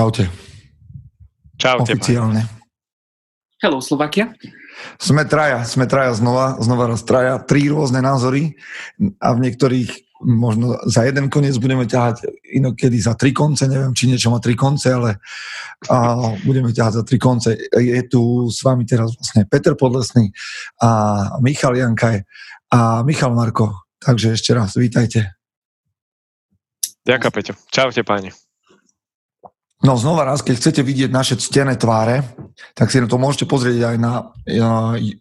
Čaute. Čaute. Oficiálne. Hello, Slovakia. Sme traja, sme traja znova, znova raz traja, tri rôzne názory a v niektorých možno za jeden koniec budeme ťahať inokedy za tri konce, neviem, či niečo má tri konce, ale a budeme ťahať za tri konce. Je tu s vami teraz vlastne Peter Podlesný a Michal Jankaj a Michal Marko. Takže ešte raz, vítajte. Ďakujem, Peťo. Čaute, páni. No znova raz, keď chcete vidieť naše ctené tváre, tak si na to môžete pozrieť aj na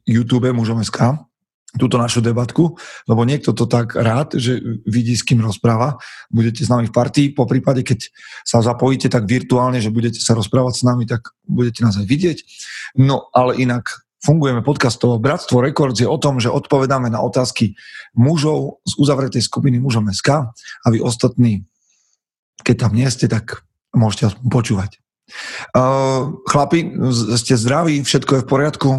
YouTube mužom.sk, túto našu debatku, lebo niekto to tak rád, že vidí, s kým rozpráva. Budete s nami v partii, po prípade, keď sa zapojíte tak virtuálne, že budete sa rozprávať s nami, tak budete nás aj vidieť. No ale inak fungujeme podcastovo. Bratstvo Records je o tom, že odpovedáme na otázky mužov z uzavretej skupiny mužom.sk a vy ostatní, keď tam nie ste, tak môžete aspoň počúvať. Uh, chlapi, ste zdraví, všetko je v poriadku?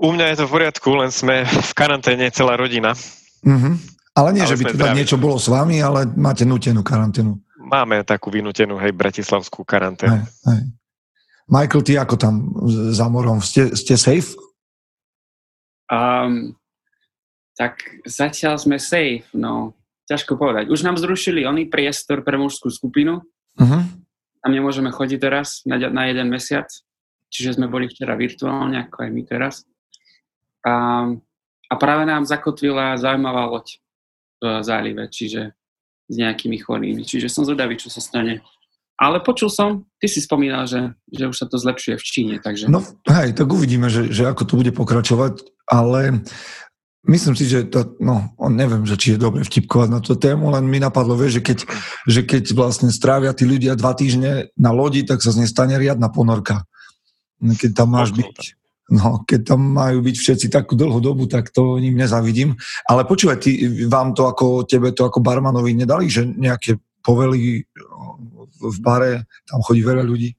U mňa je to v poriadku, len sme v karanténe celá rodina. Uh-huh. Ale nie, ale že by teda zdraví. niečo bolo s vami, ale máte nutenú karanténu. Máme takú vynútenú, hej, bratislavskú karanténu. Hej, hej. Michael, ty ako tam za morom? Ste, ste safe? Um, tak zatiaľ sme safe, no ťažko povedať. Už nám zrušili oný priestor pre mužskú skupinu. Uh-huh. Tam nemôžeme chodiť teraz na, na jeden mesiac. Čiže sme boli včera virtuálne, ako aj my teraz. A, a práve nám zakotvila zaujímavá loď v zálive, čiže s nejakými chorými. Čiže som zvedavý, čo sa stane. Ale počul som, ty si spomínal, že, že už sa to zlepšuje v Číne, takže... No hej, tak uvidíme, že, že ako to bude pokračovať, ale Myslím si, že to, no, neviem, že či je dobre vtipkovať na tú tému, len mi napadlo, vieš, že keď, že keď vlastne strávia tí ľudia dva týždne na lodi, tak sa z nej stane riadna ponorka. Keď tam máš byť, no, keď tam majú byť všetci takú dlhú dobu, tak to ním nezavidím. Ale počúvaj, ty, vám to ako, tebe to ako barmanovi nedali, že nejaké povely v bare, tam chodí veľa ľudí?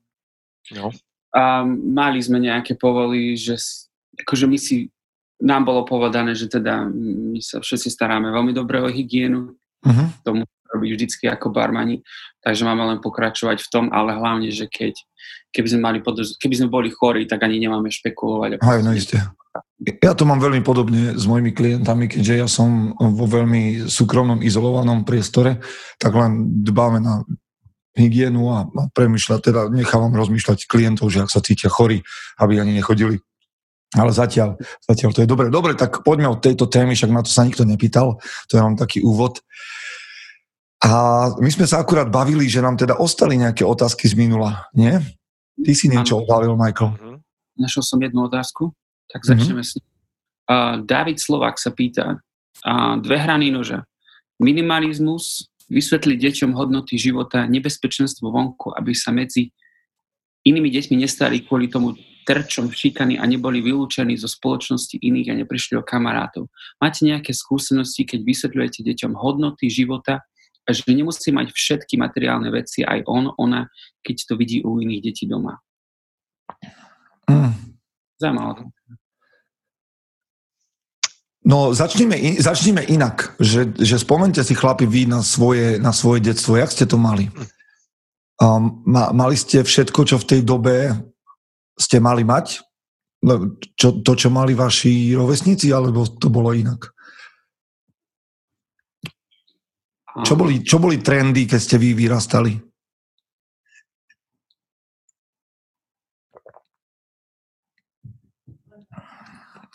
No. A mali sme nejaké povoly, že akože my si nám bolo povedané, že teda my sa všetci staráme veľmi dobre o hygienu, uh-huh. tomu robiť vždycky ako barmani, takže máme len pokračovať v tom, ale hlavne, že keď keby sme, mali podrž- keby sme boli chorí, tak ani nemáme špekulovať. Aj, no isté. Ja to mám veľmi podobne s mojimi klientami, keďže ja som vo veľmi súkromnom, izolovanom priestore, tak len dbáme na hygienu a premyšľať, teda nechávam rozmýšľať klientov, že ak sa cítia chorí, aby ani nechodili ale zatiaľ, zatiaľ to je dobre. Dobre, tak poďme od tejto témy, však na to sa nikto nepýtal. To je len taký úvod. A my sme sa akurát bavili, že nám teda ostali nejaké otázky z minula, nie? Ty si niečo odhalil, Michael. Mhm. Našiel som jednu otázku, tak začneme mm-hmm. s uh, David Slovak sa pýta, uh, dve hrany noža. Minimalizmus, vysvetliť deťom hodnoty života, nebezpečenstvo vonku, aby sa medzi inými deťmi nestali kvôli tomu terčom šikany a neboli vylúčení zo spoločnosti iných a neprišli o kamarátov. Máte nejaké skúsenosti, keď vysvetľujete deťom hodnoty života a že nemusí mať všetky materiálne veci aj on, ona, keď to vidí u iných detí doma? Mm. Zaujímavé. No, začníme, in, začníme inak, že, že spomente si chlapi vy na svoje, na svoje detstvo. Jak ste to mali? Um, ma, mali ste všetko, čo v tej dobe ste mali mať? Čo, to, čo mali vaši rovesníci, alebo to bolo inak? Čo boli, čo boli trendy, keď ste vy vyrastali?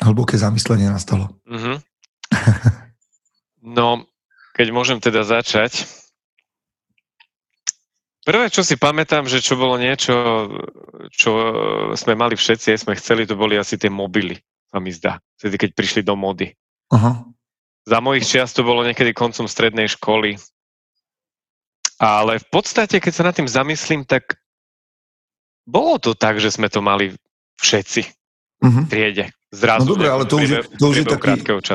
Hlboké zamyslenie nastalo. Mm-hmm. No, keď môžem teda začať, Prvé, čo si pamätám, že čo bolo niečo, čo sme mali všetci, sme chceli, to boli asi tie mobily, sa mi zdá, vtedy, keď prišli do mody. Aha. Za mojich čiast to bolo niekedy koncom strednej školy. Ale v podstate, keď sa nad tým zamyslím, tak bolo to tak, že sme to mali všetci uh-huh. v triede. Zrazu, no dobre, ale to už, je, to, už je taký,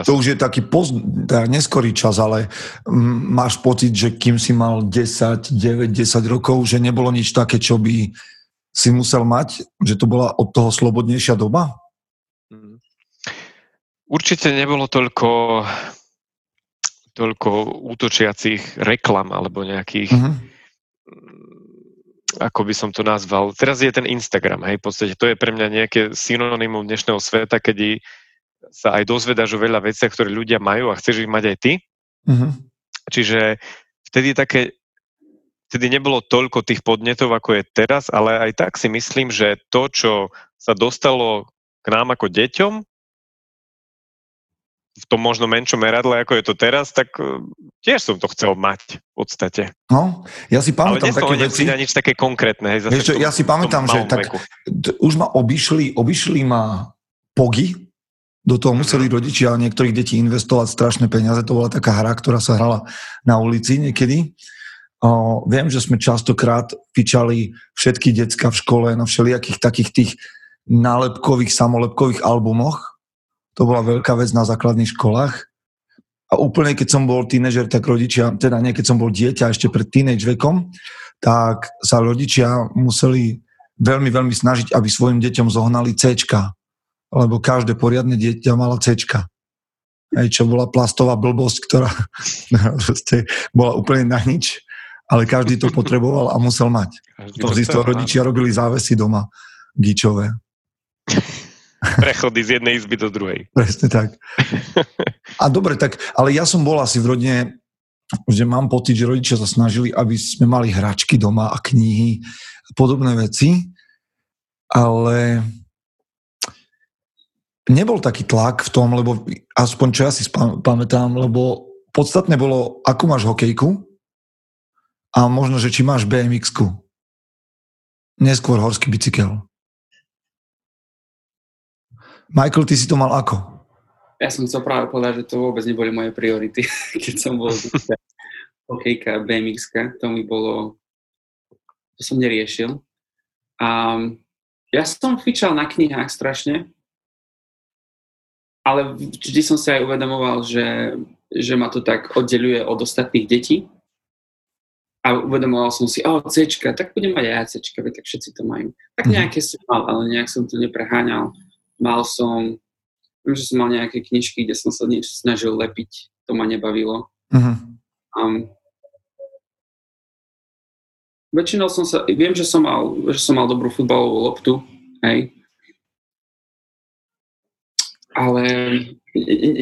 to už je taký poz, teda neskorý čas, ale m, máš pocit, že kým si mal 10, 9, 10 rokov, že nebolo nič také, čo by si musel mať? Že to bola od toho slobodnejšia doba? Určite nebolo toľko toľko útočiacich reklam alebo nejakých uh-huh. Ako by som to nazval, teraz je ten Instagram, hej, v podstate to je pre mňa nejaké synonymum dnešného sveta, kedy sa aj dozvedáš o veľa veciach, ktoré ľudia majú a chceš ich mať aj ty. Mm-hmm. Čiže vtedy také, vtedy nebolo toľko tých podnetov, ako je teraz, ale aj tak si myslím, že to, čo sa dostalo k nám ako deťom, v tom možno menšom meradle, ako je to teraz, tak e, tiež som to chcel mať v podstate. No, ja si pamätám Ale také veci. Ale nič také konkrétne. Hej, zase Vieš, ja si pamätám, že tak, už ma obišli, obišli ma pogy, do toho museli mhm. rodičia niektorých detí investovať strašné peniaze. To bola taká hra, ktorá sa hrala na ulici niekedy. O, viem, že sme častokrát fičali všetky decka v škole na všelijakých takých tých nálepkových, samolepkových albumoch to bola veľká vec na základných školách. A úplne keď som bol tínežer, tak rodičia, teda nie keď som bol dieťa ešte pred teenage vekom, tak sa rodičia museli veľmi, veľmi snažiť, aby svojim deťom zohnali C, lebo každé poriadne dieťa malo C. Hej, čo bola plastová blbosť, ktorá bola úplne na nič, ale každý to potreboval a musel mať. To z toho rodičia robili závesy doma, gičové. Prechody z jednej izby do druhej. Presne tak. A dobre, tak, ale ja som bol asi v rodine, že mám pocit, že rodičia sa snažili, aby sme mali hračky doma a knihy a podobné veci, ale nebol taký tlak v tom, lebo aspoň čo ja si pamätám, lebo podstatné bolo, ako máš hokejku a možno, že či máš BMX-ku. Neskôr horský bicykel. Michael, ty si to mal ako? Ja som chcel práve povedať, že to vôbec neboli moje priority, keď som bol hokejka, BMX, to mi bolo, to som neriešil. A ja som fičal na knihách strašne, ale vždy som si aj uvedomoval, že, že ma to tak oddeluje od ostatných detí. A uvedomoval som si, o, C, tak budem mať aj C, tak všetci to majú. Tak mhm. nejaké som mal, ale nejak som to nepreháňal mal som, viem, že som mal nejaké knižky, kde som sa niečo snažil lepiť, to ma nebavilo. Uh-huh. Um, väčšinou som sa, viem, že som mal, že som mal dobrú futbalovú loptu, hej, ale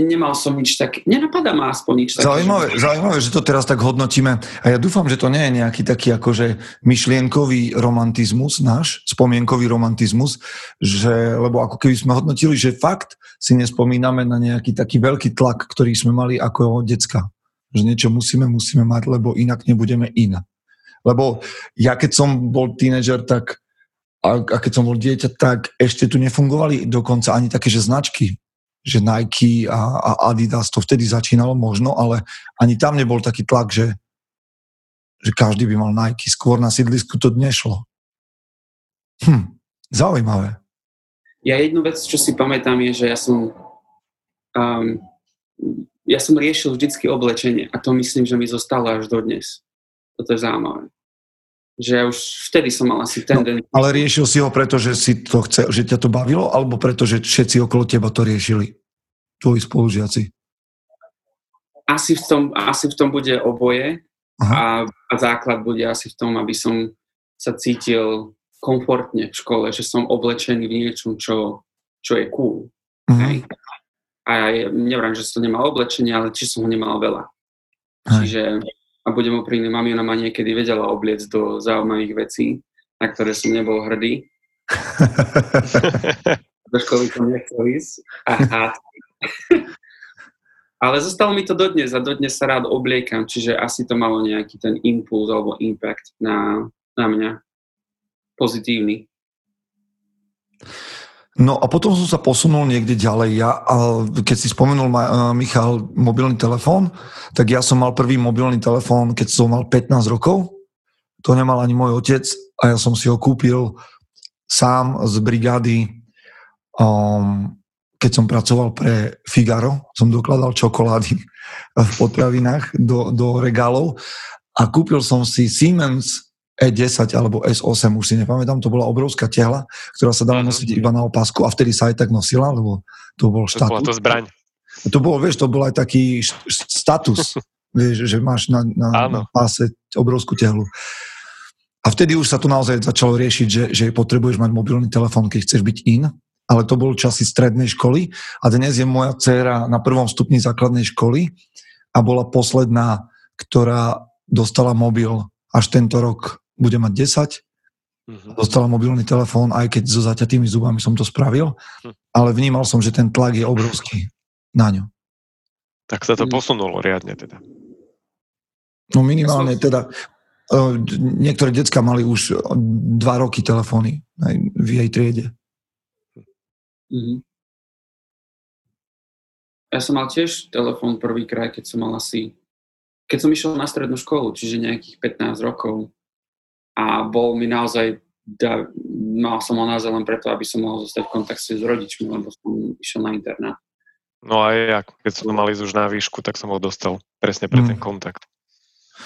nemal som nič tak, nenapadá ma aspoň nič také. Zaujímavé, že... zaujímavé, že to teraz tak hodnotíme a ja dúfam, že to nie je nejaký taký akože myšlienkový romantizmus náš, spomienkový romantizmus, že, lebo ako keby sme hodnotili, že fakt si nespomíname na nejaký taký veľký tlak, ktorý sme mali ako decka. Že niečo musíme, musíme mať, lebo inak nebudeme iná. Lebo ja keď som bol tínedžer, tak a, keď som bol dieťa, tak ešte tu nefungovali dokonca ani také, že značky že Nike a, a Adidas to vtedy začínalo možno, ale ani tam nebol taký tlak, že, že každý by mal Nike. Skôr na sídlisku to nešlo. Hm, zaujímavé. Ja jednu vec, čo si pamätám, je, že ja som um, ja som riešil vždycky oblečenie a to myslím, že mi zostalo až dodnes. Toto je zaujímavé že ja už vtedy som mal asi tendenciu. No, ale riešil si ho preto, že, si to chce, že ťa to bavilo, alebo preto, že všetci okolo teba to riešili? Tvoji spolužiaci? Asi v tom, asi v tom bude oboje a, a základ bude asi v tom, aby som sa cítil komfortne v škole, že som oblečený v niečom, čo, čo je cool. Hej. A ja nevrám, že som nemal oblečenie, ale či som ho nemal veľa. Hej. Čiže a budem úprimný, mamina ma niekedy vedela obliecť do zaujímavých vecí, na ktoré som nebol hrdý. do školy som nechcel ísť. Aha. Ale zostalo mi to dodnes a dodnes sa rád obliekam, čiže asi to malo nejaký ten impuls alebo impact na, na mňa pozitívny. No a potom som sa posunul niekde ďalej. Ja, keď si spomenul Michal mobilný telefón, tak ja som mal prvý mobilný telefón, keď som mal 15 rokov. To nemal ani môj otec a ja som si ho kúpil sám z brigády, um, keď som pracoval pre Figaro, som dokladal čokolády v potravinách do, do regálov a kúpil som si Siemens E10 alebo S8, už si nepamätám, to bola obrovská tehla, ktorá sa dala nosiť iba na opasku a vtedy sa aj tak nosila, lebo to bol štatus. To bola to zbraň. To bolo, vieš, to bol aj taký status, vieš, že máš na, na, na páse obrovskú tehlu. A vtedy už sa to naozaj začalo riešiť, že, že potrebuješ mať mobilný telefón, keď chceš byť in, ale to bol časy strednej školy a dnes je moja dcéra na prvom stupni základnej školy a bola posledná, ktorá dostala mobil až tento rok, bude mať 10, Mm-hmm. Dostala mobilný telefón, aj keď so zaťatými zubami som to spravil, hm. ale vnímal som, že ten tlak je obrovský na ňu. Tak sa to posunulo riadne teda. No minimálne teda, niektoré decka mali už dva roky telefóny v jej triede. Mm-hmm. Ja som mal tiež telefón prvýkrát, keď som mal asi, keď som išiel na strednú školu, čiže nejakých 15 rokov a bol mi naozaj, da, mal som ho naozaj len preto, aby som mohol zostať v kontakte s rodičmi, lebo som išiel na internát. No a ja, keď som mal ísť už na výšku, tak som ho dostal presne pre mm. ten kontakt.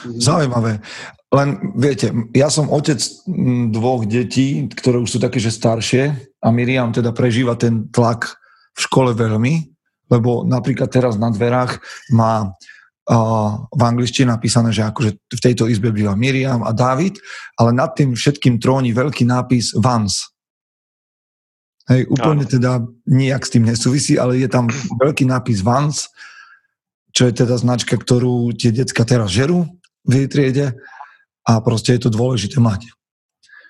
Mhm. Zaujímavé. Len viete, ja som otec dvoch detí, ktoré už sú také, že staršie a Miriam teda prežíva ten tlak v škole veľmi, lebo napríklad teraz na dverách má v angličtine napísané, že akože v tejto izbe býva Miriam a David, ale nad tým všetkým tróni veľký nápis Vans. Hej, úplne Áno. teda nijak s tým nesúvisí, ale je tam veľký nápis Vans, čo je teda značka, ktorú tie decka teraz žerú v jej triede a proste je to dôležité mať.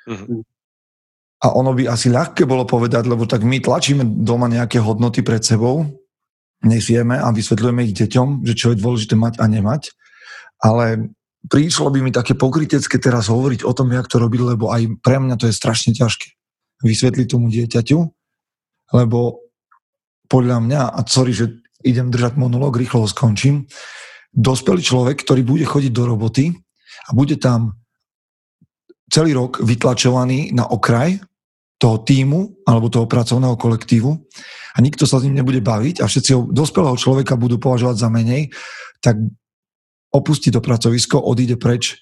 Mm-hmm. A ono by asi ľahké bolo povedať, lebo tak my tlačíme doma nejaké hodnoty pred sebou, nesieme a vysvetľujeme ich deťom, že čo je dôležité mať a nemať. Ale prišlo by mi také pokrytecké teraz hovoriť o tom, jak to robiť, lebo aj pre mňa to je strašne ťažké vysvetliť tomu dieťaťu, lebo podľa mňa, a sorry, že idem držať monolog, rýchlo ho skončím, dospelý človek, ktorý bude chodiť do roboty a bude tam celý rok vytlačovaný na okraj toho týmu alebo toho pracovného kolektívu a nikto sa s ním nebude baviť a všetci ho, dospelého človeka budú považovať za menej, tak opustí to pracovisko, odíde preč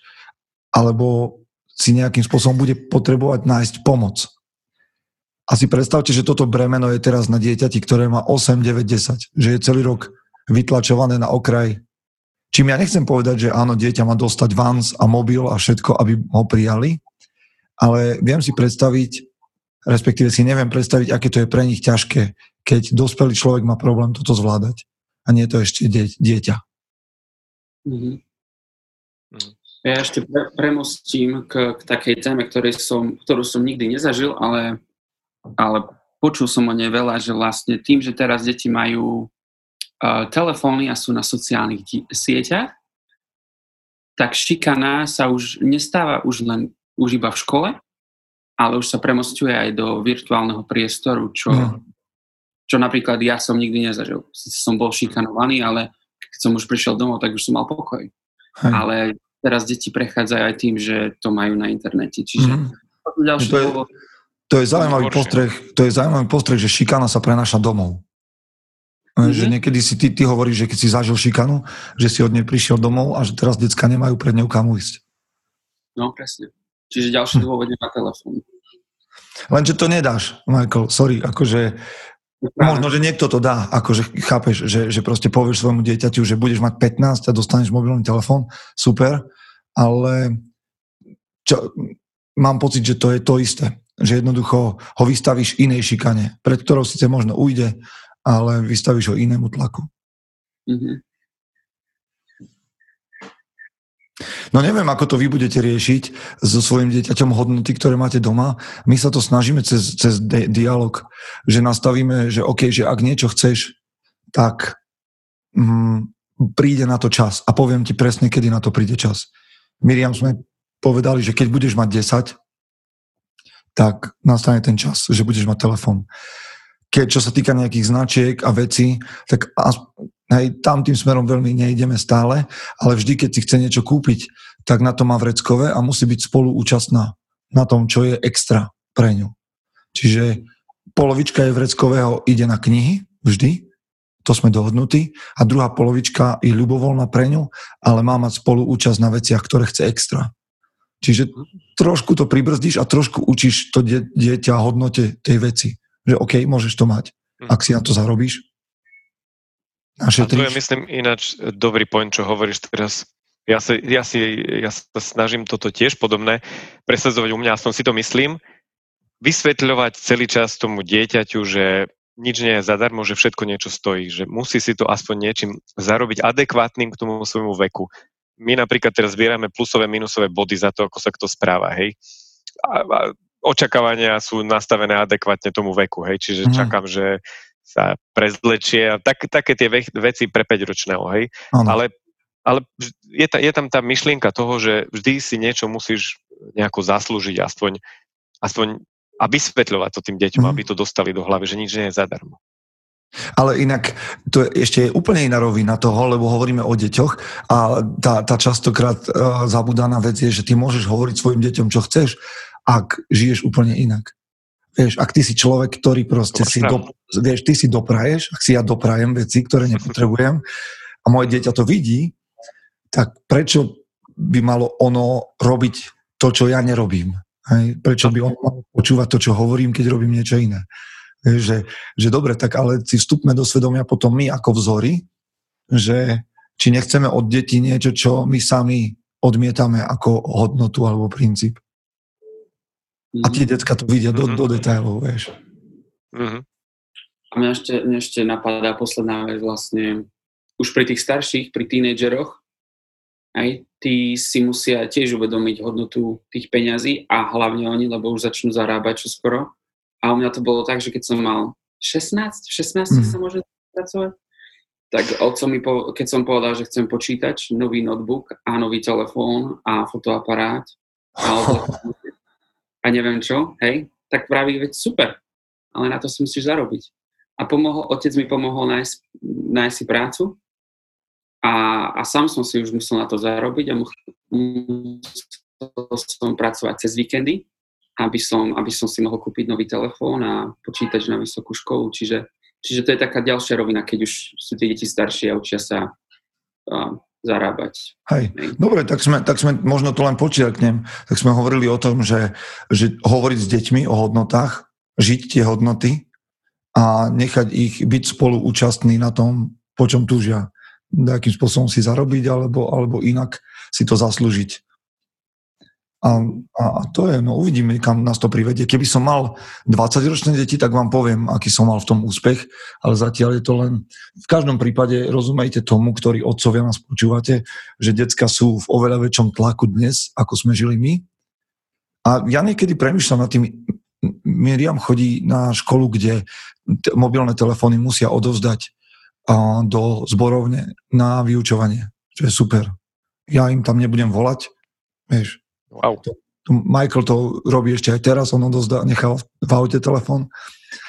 alebo si nejakým spôsobom bude potrebovať nájsť pomoc. A si predstavte, že toto bremeno je teraz na dieťati, ktoré má 8, 9, 10, že je celý rok vytlačované na okraj. Čím ja nechcem povedať, že áno, dieťa má dostať vans a mobil a všetko, aby ho prijali, ale viem si predstaviť, respektíve si neviem predstaviť, aké to je pre nich ťažké, keď dospelý človek má problém toto zvládať a nie je to ešte dieťa. Mm-hmm. Ja ešte pre, premostím k, k takej téme, ktorej som, ktorú som nikdy nezažil, ale, ale počul som o nej veľa, že vlastne tým, že teraz deti majú uh, telefóny a sú na sociálnych di- sieťach, tak šikana sa už nestáva už len už iba v škole, ale už sa premostuje aj do virtuálneho priestoru, čo, mm. čo napríklad ja som nikdy nezažil. Sice som bol šikanovaný, ale keď som už prišiel domov, tak už som mal pokoj. Hej. Ale teraz deti prechádzajú aj tým, že to majú na internete. Čiže mm. ďalšie to, je, to je zaujímavý postreh, to je zaujímavý postreh, že šikana sa prenáša domov. Mm-hmm. Že niekedy si ty, ty hovoríš, že keď si zažil šikanu, že si od nej prišiel domov a že teraz decka nemajú pred ňou kam ísť. No, presne. Čiže ďalší hm. dôvod je na telefón. Lenže to nedáš, Michael, sorry, akože Možno, že niekto to dá, akože chápeš, že, že proste povieš svojmu dieťaťu, že budeš mať 15 a dostaneš mobilný telefón, super, ale čo, mám pocit, že to je to isté. Že jednoducho ho vystavíš inej šikane, pred ktorou síce možno ujde, ale vystavíš ho inému tlaku. Mm-hmm. No neviem, ako to vy budete riešiť so svojím dieťaťom hodnoty, ktoré máte doma. My sa to snažíme cez, cez di- dialog, že nastavíme, že OK, že ak niečo chceš, tak mm, príde na to čas a poviem ti presne, kedy na to príde čas. Miriam sme povedali, že keď budeš mať 10, tak nastane ten čas, že budeš mať telefón. Keď čo sa týka nejakých značiek a vecí, tak Hej, tam tým smerom veľmi nejdeme stále, ale vždy, keď si chce niečo kúpiť, tak na to má vreckové a musí byť spoluúčastná na tom, čo je extra pre ňu. Čiže polovička je vreckového ide na knihy, vždy, to sme dohodnutí, a druhá polovička je ľubovoľná pre ňu, ale má mať spoluúčasť na veciach, ktoré chce extra. Čiže trošku to pribrzdíš a trošku učíš to dieťa hodnote tej veci. Že OK, môžeš to mať, ak si na to zarobíš, a, a to je, myslím, ináč dobrý point, čo hovoríš teraz, Ja, si, ja, si, ja sa snažím toto tiež podobné presadzovať u mňa, aspoň si to myslím, vysvetľovať celý čas tomu dieťaťu, že nič nie je zadarmo, že všetko niečo stojí, že musí si to aspoň niečím zarobiť adekvátnym k tomu svojmu veku. My napríklad teraz zbierame plusové, minusové body za to, ako sa kto správa, hej. A, a očakávania sú nastavené adekvátne tomu veku, hej, čiže mm. čakám, že sa prezlečie a tak, také tie veci pre 5-ročného, hej. Ano. Ale ale je, ta, je tam tá myšlienka toho, že vždy si niečo musíš nejako zaslúžiť, aspoň, aspoň a vysvetľovať to tým deťom, mm. aby to dostali do hlavy, že nič nie je zadarmo. Ale inak to je ešte je úplne iná rovina toho, lebo hovoríme o deťoch a tá, tá častokrát uh, zabudaná vec je, že ty môžeš hovoriť svojim deťom, čo chceš, ak žiješ úplne inak. Vieš, ak ty si človek, ktorý proste si, do, vieš, ty si dopraješ, ak si ja doprajem veci, ktoré nepotrebujem a moje dieťa to vidí, tak prečo by malo ono robiť to, čo ja nerobím? Hej? Prečo by on mal počúvať to, čo hovorím, keď robím niečo iné? Že, že dobre, tak ale si vstupme do svedomia potom my ako vzory, že či nechceme od detí niečo, čo my sami odmietame ako hodnotu alebo princíp. A tie decka to vidia do, do detailov, vieš. Mm-hmm. A mňa ešte, mňa ešte napadá posledná vec vlastne, už pri tých starších, pri tínedžeroch, aj tí si musia tiež uvedomiť hodnotu tých peňazí a hlavne oni, lebo už začnú zarábať čoskoro. A u mňa to bolo tak, že keď som mal 16, 16 mm. sa môže pracovať, tak otco mi, po, keď som povedal, že chcem počítač, nový notebook a nový telefón a fotoaparát a, a neviem čo, hej, tak praví, veď super, ale na to si musíš zarobiť. A pomohol, otec mi pomohol nájsť, nájsť si prácu a, a sám som si už musel na to zarobiť a musel som pracovať cez víkendy, aby som, aby som si mohol kúpiť nový telefón a počítač na vysokú školu. Čiže, čiže to je taká ďalšia rovina, keď už sú tie deti staršie a učia sa uh, zarábať. Hej, dobre, tak sme, tak sme, možno to len počiarknem, tak sme hovorili o tom, že, že hovoriť s deťmi o hodnotách, žiť tie hodnoty a nechať ich byť spolu účastní na tom, po čom túžia nejakým spôsobom si zarobiť alebo, alebo inak si to zaslúžiť. A, a to je, no uvidíme, kam nás to privedie. Keby som mal 20-ročné deti, tak vám poviem, aký som mal v tom úspech, ale zatiaľ je to len... V každom prípade rozumejte tomu, ktorí otcovia nás počúvate, že decka sú v oveľa väčšom tlaku dnes, ako sme žili my. A ja niekedy premyšľam nad tým, Miriam chodí na školu, kde mobilné telefóny musia odovzdať do zborovne na vyučovanie, čo je super. Ja im tam nebudem volať, vieš. Wow. To, to Michael to robí ešte aj teraz, on odozdá, nechal v aute telefón.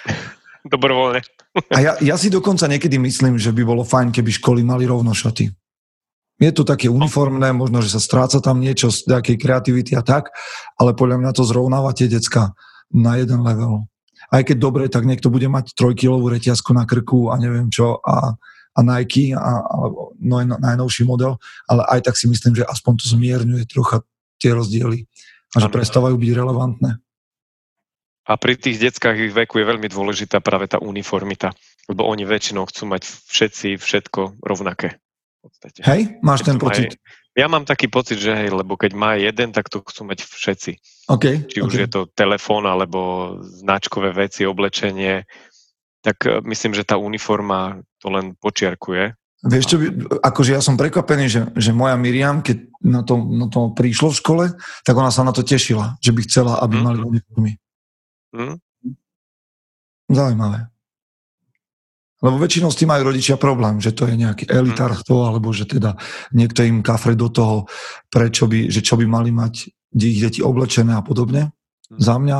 Dobrovoľne. A ja, ja si dokonca niekedy myslím, že by bolo fajn, keby školy mali rovno šaty. Je to také uniformné, možno, že sa stráca tam niečo z nejakej kreativity a tak, ale podľa mňa to zrovnáva tie decka na jeden level aj keď dobre, tak niekto bude mať trojkilovú reťazku na krku a neviem čo a, a Nike a, alebo no, najnovší model, ale aj tak si myslím, že aspoň to zmierňuje trocha tie rozdiely a že prestávajú byť relevantné. A pri tých deckách ich veku je veľmi dôležitá práve tá uniformita, lebo oni väčšinou chcú mať všetci všetko rovnaké. Hej, máš ten pocit? Aj, ja mám taký pocit, že hej, lebo keď má jeden, tak to chcú mať všetci. Okay, Či už okay. je to telefón, alebo značkové veci, oblečenie, tak e, myslím, že tá uniforma to len počiarkuje. Vieš čo, akože ja som prekvapený, že, že moja Miriam, keď na to, na to prišlo v škole, tak ona sa na to tešila, že by chcela, aby mm. mali uniformy. Mm. Zaujímavé. Lebo väčšinou s tým majú rodičia problém, že to je nejaký mhm. alebo že teda niekto im kafre do toho, prečo by, že čo by mali mať ich deti oblečené a podobne. Mm. Za mňa,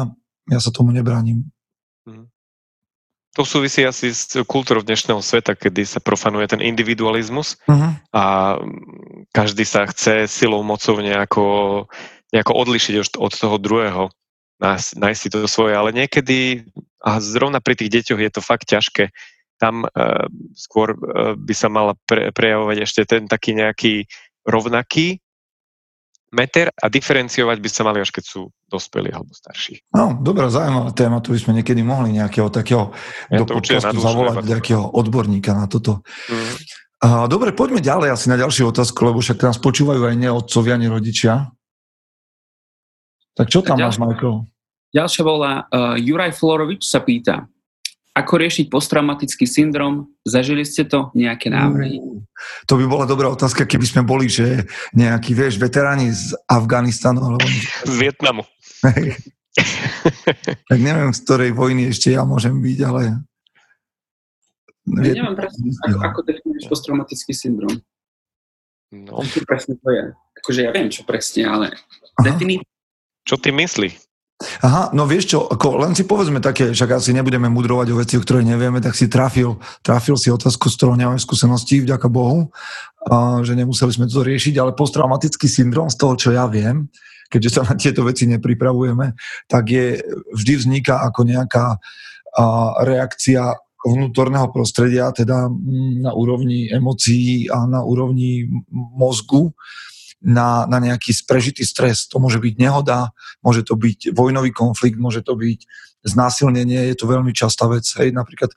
ja sa tomu nebraním. Mm. To súvisí asi s kultúrou dnešného sveta, kedy sa profanuje ten individualizmus uh-huh. a každý sa chce silou, mocou nejako, nejako odlišiť od, toho druhého, nájsť si to svoje, ale niekedy, a zrovna pri tých deťoch je to fakt ťažké, tam uh, skôr uh, by sa mala pre, prejavovať ešte ten taký nejaký rovnaký meter a diferenciovať by sa mali až keď sú dospelí alebo starší. No, dobrá, zaujímavá téma, tu by sme niekedy mohli nejakého takého ja do podcastu zavolať nejakého odborníka na toto. Mm. Dobre, poďme ďalej asi na ďalšiu otázku, lebo však nás počúvajú aj neotcovia, ani rodičia. Tak čo tam máš, Michael? Ďalšia bola uh, Juraj Florovič sa pýta, ako riešiť posttraumatický syndrom? Zažili ste to? Nejaké návrhy? Uh, to by bola dobrá otázka, keby sme boli, že nejakí, vieš, veteráni z Afganistanu alebo... Z Vietnamu. tak neviem, z ktorej vojny ešte ja môžem byť, ale ja neviem presne, ako, ako definuješ posttraumatický syndrom. No. Čo presne to je? Akože ja viem, čo presne, ale definí... Čo ty myslí? Aha, no vieš čo, ako, len si povedzme také, však asi nebudeme mudrovať o veci, o ktoré nevieme, tak si trafil, trafil si otázku, s ktorou nemáme skúsenosti, vďaka Bohu, a, že nemuseli sme to riešiť, ale posttraumatický syndrom, z toho, čo ja viem, keďže sa na tieto veci nepripravujeme, tak je, vždy vzniká ako nejaká a, reakcia vnútorného prostredia, teda mm, na úrovni emócií a na úrovni mozgu na, na nejaký sprežitý stres. To môže byť nehoda, môže to byť vojnový konflikt, môže to byť znásilnenie, je to veľmi častá vec. Hej, napríklad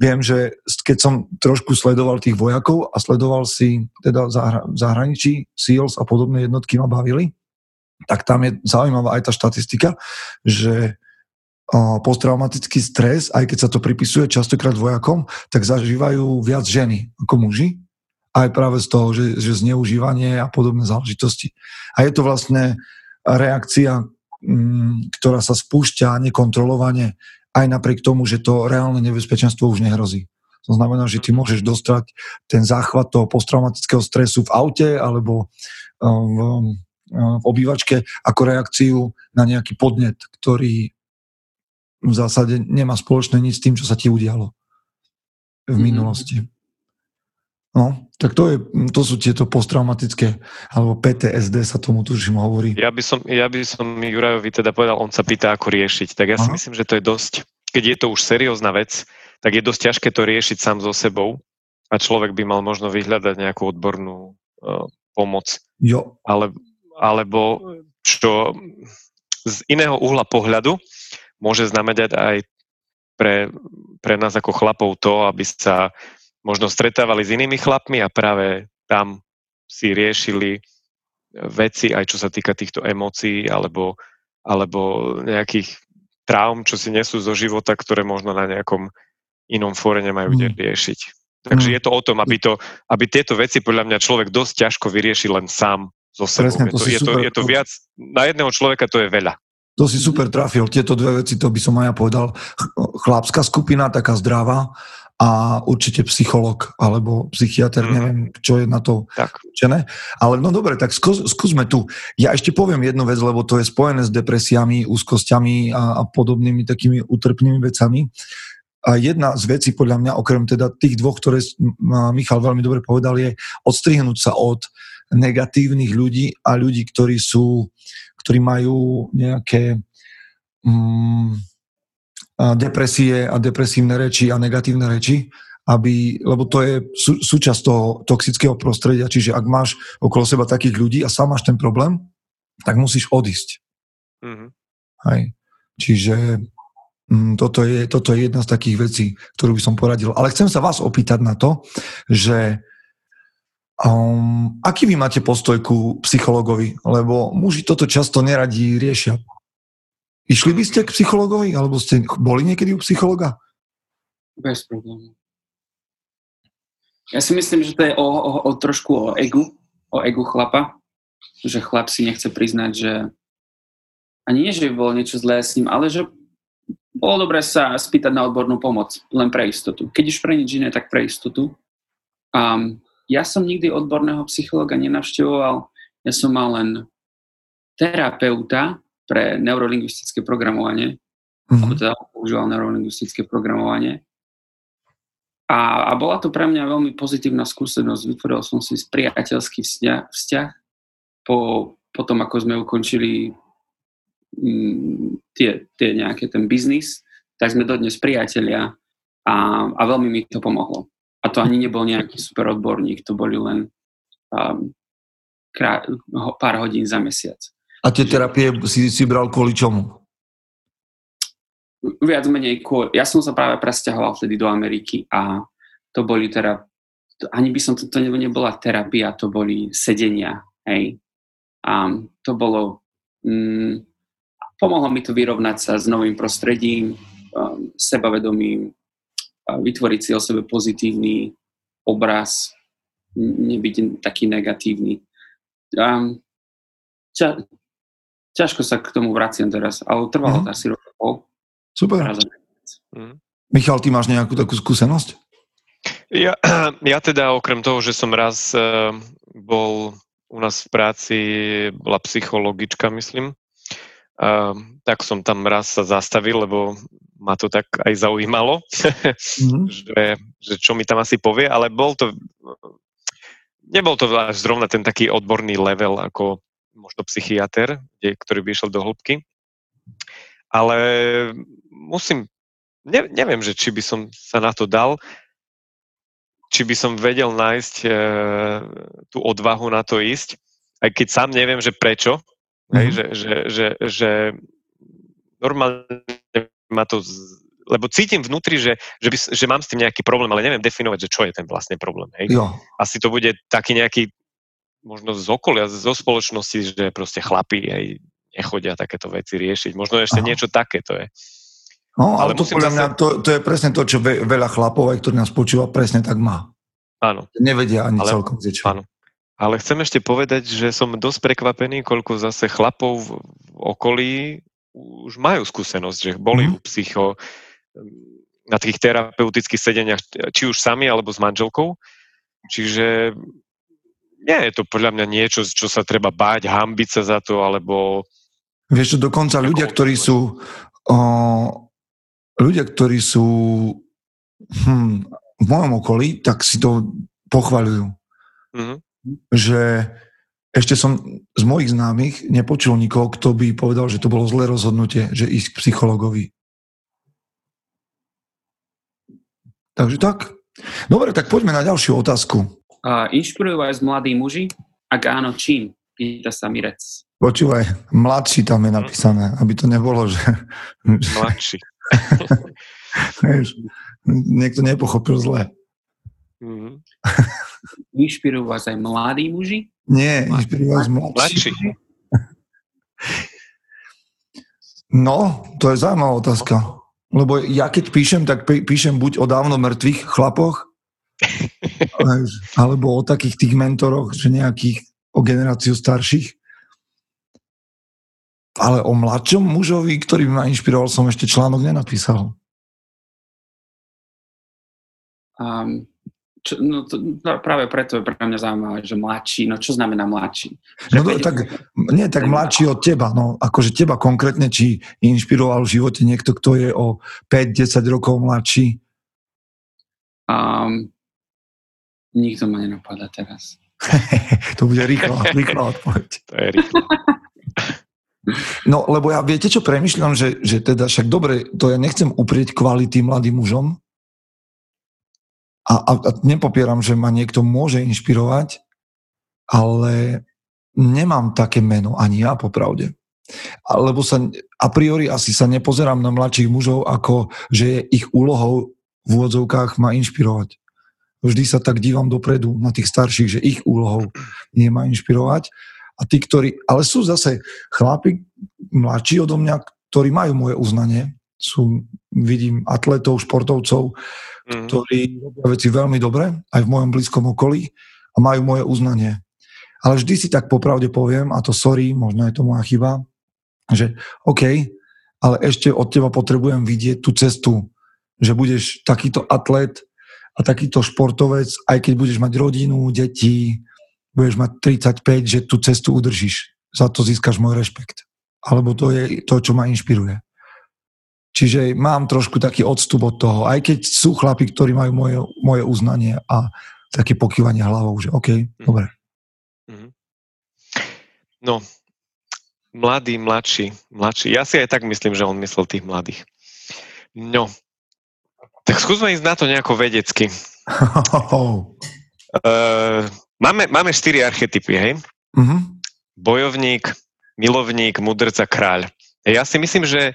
viem, že keď som trošku sledoval tých vojakov a sledoval si teda v zahraničí SEALs a podobné jednotky ma bavili, tak tam je zaujímavá aj tá štatistika, že posttraumatický stres, aj keď sa to pripisuje častokrát vojakom, tak zažívajú viac ženy ako muži. Aj práve z toho, že, že zneužívanie a podobné záležitosti. A je to vlastne reakcia, mm, ktorá sa spúšťa nekontrolovane aj napriek tomu, že to reálne nebezpečenstvo už nehrozí. To znamená, že ty môžeš dostať ten záchvat toho posttraumatického stresu v aute alebo v, v obývačke ako reakciu na nejaký podnet, ktorý v zásade nemá spoločné nič s tým, čo sa ti udialo v mhm. minulosti. No, tak to, je, to sú tieto posttraumatické, alebo PTSD sa tomu tužím hovorí. Ja by som, ja by som Jurajovi teda povedal, on sa pýta, ako riešiť. Tak ja Aha. si myslím, že to je dosť, keď je to už seriózna vec, tak je dosť ťažké to riešiť sám so sebou a človek by mal možno vyhľadať nejakú odbornú uh, pomoc. Jo. Ale, alebo čo z iného uhla pohľadu, môže znamenať aj pre, pre nás ako chlapov to, aby sa možno stretávali s inými chlapmi a práve tam si riešili veci, aj čo sa týka týchto emócií alebo, alebo nejakých traum, čo si nesú zo života, ktoré možno na nejakom inom fóre nemajú kde mm. riešiť. Takže mm. je to o tom, aby, to, aby tieto veci podľa mňa človek dosť ťažko vyrieši len sám so sebou. Presne, to je, to, je, to, je to viac, na jedného človeka to je veľa. To si super trafil, tieto dve veci, to by som aj ja povedal. Chlapská skupina, taká zdravá a určite psycholog alebo psychiatr, mm. neviem, čo je na to tak. určené. Ale no dobre, tak skús, skúsme tu. Ja ešte poviem jednu vec, lebo to je spojené s depresiami, úzkosťami a, a podobnými takými utrpnými vecami. A jedna z vecí podľa mňa, okrem teda tých dvoch, ktoré Michal veľmi dobre povedal, je odstrihnúť sa od negatívnych ľudí a ľudí, ktorí sú ktorí majú nejaké mm, depresie a depresívne reči a negatívne reči, aby, lebo to je sú, súčasť toho toxického prostredia, čiže ak máš okolo seba takých ľudí a sám máš ten problém, tak musíš odísť. Mm-hmm. Hej. Čiže mm, toto, je, toto je jedna z takých vecí, ktorú by som poradil. Ale chcem sa vás opýtať na to, že Um, aký vy máte postoj ku psychologovi? Lebo muži toto často neradí riešia. Išli by ste k psychologovi? Alebo ste boli niekedy u psychologa? Bez problémov. Ja si myslím, že to je o, o, o trošku o egu, o egu chlapa, že chlap si nechce priznať, že ani nie, že by bolo niečo zlé s ním, ale že bolo dobré sa spýtať na odbornú pomoc, len pre istotu. Keď už pre nič iné, tak pre istotu. Um, ja som nikdy odborného psychologa nenavštevoval, ja som mal len terapeuta pre neurolingvistické programovanie, mm-hmm. alebo teda používal neurolingvistické programovanie. A, a bola to pre mňa veľmi pozitívna skúsenosť. Vytvoril som si priateľský vzťah, vzťah po, po tom, ako sme ukončili mm, tie, tie nejaké ten biznis, tak sme dodnes priatelia a, a veľmi mi to pomohlo. A to ani nebol nejaký super odborník, to boli len um, krá- pár hodín za mesiac. A tie terapie si, si bral kvôli čomu? Viac menej kvôli... Ja som sa práve presťahoval vtedy do Ameriky a to boli teda ani by som to, to nebola terapia, to boli sedenia, hej. A to bolo, mm, pomohlo mi to vyrovnať sa s novým prostredím, um, sebavedomím, vytvoriť si o sebe pozitívny obraz, nebyť taký negatívny. Um, ťa, ťažko sa k tomu vraciam teraz, ale trvalo mm. to asi rok pol. Super. Mm. Michal, ty máš nejakú takú skúsenosť? Ja, ja teda okrem toho, že som raz uh, bol u nás v práci, bola psychologička, myslím, uh, tak som tam raz sa zastavil, lebo ma to tak aj zaujímalo, mm. že, že čo mi tam asi povie, ale bol to, nebol to až zrovna ten taký odborný level ako možno psychiatr, kde, ktorý by išiel do hĺbky, ale musím, ne, neviem, že či by som sa na to dal, či by som vedel nájsť e, tú odvahu na to ísť, aj keď sám neviem, že prečo, mm-hmm. hej, mhm. že, že, že, že normálne ma to, lebo cítim vnútri, že, že, by, že mám s tým nejaký problém, ale neviem definovať, že čo je ten vlastne problém. Hej. Jo. Asi to bude taký nejaký, možno z okolia, zo spoločnosti, že proste chlapí aj nechodia takéto veci riešiť. Možno ešte Aha. niečo také to je. No, ale, ale to podľa mňa, to, to je presne to, čo ve, veľa chlapov, aj ktorí nás počúva, presne tak má. Áno. Nevedia ani ale, celkom ziečo. Áno. Ale chcem ešte povedať, že som dosť prekvapený, koľko zase chlapov v okolí už majú skúsenosť, že boli mm. u psycho na tých terapeutických sedeniach, či už sami, alebo s manželkou. Čiže nie je to podľa mňa niečo, čo sa treba báť, hambiť sa za to, alebo... Vieš, dokonca ľudia, ktorí sú o, ľudia, ktorí sú hm, v mojom okolí, tak si to pochvaľujú. Mm-hmm. Že ešte som z mojich známych nepočul nikoho, kto by povedal, že to bolo zlé rozhodnutie, že ísť k psychologovi. Takže tak. Dobre, tak poďme na ďalšiu otázku. Uh, inšpirujú vás mladí muži? Ak áno, čím? Pýta sa Mirec. Počúvaj, mladší tam je napísané, aby to nebolo, že... Mladší. niekto nepochopil zle. Mm-hmm. Inšpirujú vás aj mladí muži? Nie, inšpirujú vás mladší. No, to je zaujímavá otázka. Lebo ja keď píšem, tak píšem buď o dávno mŕtvych chlapoch, alebo o takých tých mentoroch, že nejakých o generáciu starších. Ale o mladšom mužovi, ktorý by ma inšpiroval, som ešte článok nenapísal. Um, čo, no to, no práve preto je pre mňa zaujímavé, že mladší, no čo znamená mladší? No to, tak, nie tak mladší od teba, no akože teba konkrétne, či inšpiroval v živote niekto, kto je o 5-10 rokov mladší? Um, nikto ma nenapadá teraz. to bude rýchlo, rýchlo odpoveď. To je rýchlo. No, lebo ja viete, čo premyšľam, že, že teda však dobre, to ja nechcem uprieť kvality mladým mužom a, a, a nepopieram, že ma niekto môže inšpirovať, ale nemám také meno, ani ja popravde. Lebo sa a priori asi sa nepozerám na mladších mužov, ako že je ich úlohou v úvodzovkách ma inšpirovať. Vždy sa tak dívam dopredu na tých starších, že ich úlohou nie ma inšpirovať a tí, ktorí, ale sú zase chlapi mladší odo mňa, ktorí majú moje uznanie. Sú, vidím, atletov, športovcov, mm. ktorí robia veci veľmi dobre, aj v mojom blízkom okolí a majú moje uznanie. Ale vždy si tak popravde poviem, a to sorry, možno je to moja chyba, že OK, ale ešte od teba potrebujem vidieť tú cestu, že budeš takýto atlet a takýto športovec, aj keď budeš mať rodinu, deti, budeš mať 35, že tú cestu udržíš. Za to získaš môj rešpekt. Alebo to je to, čo ma inšpiruje. Čiže mám trošku taký odstup od toho, aj keď sú chlapi, ktorí majú moje, moje uznanie a také pokývanie hlavou, že OK, mm. dobre. Mm. No, mladý, mladší, mladší. Ja si aj tak myslím, že on myslel tých mladých. No, tak skúsme ísť na to nejako vedecky. uh, Máme, máme štyri archetypy, hej? Uh-huh. Bojovník, milovník, mudrc a kráľ. Ja si myslím, že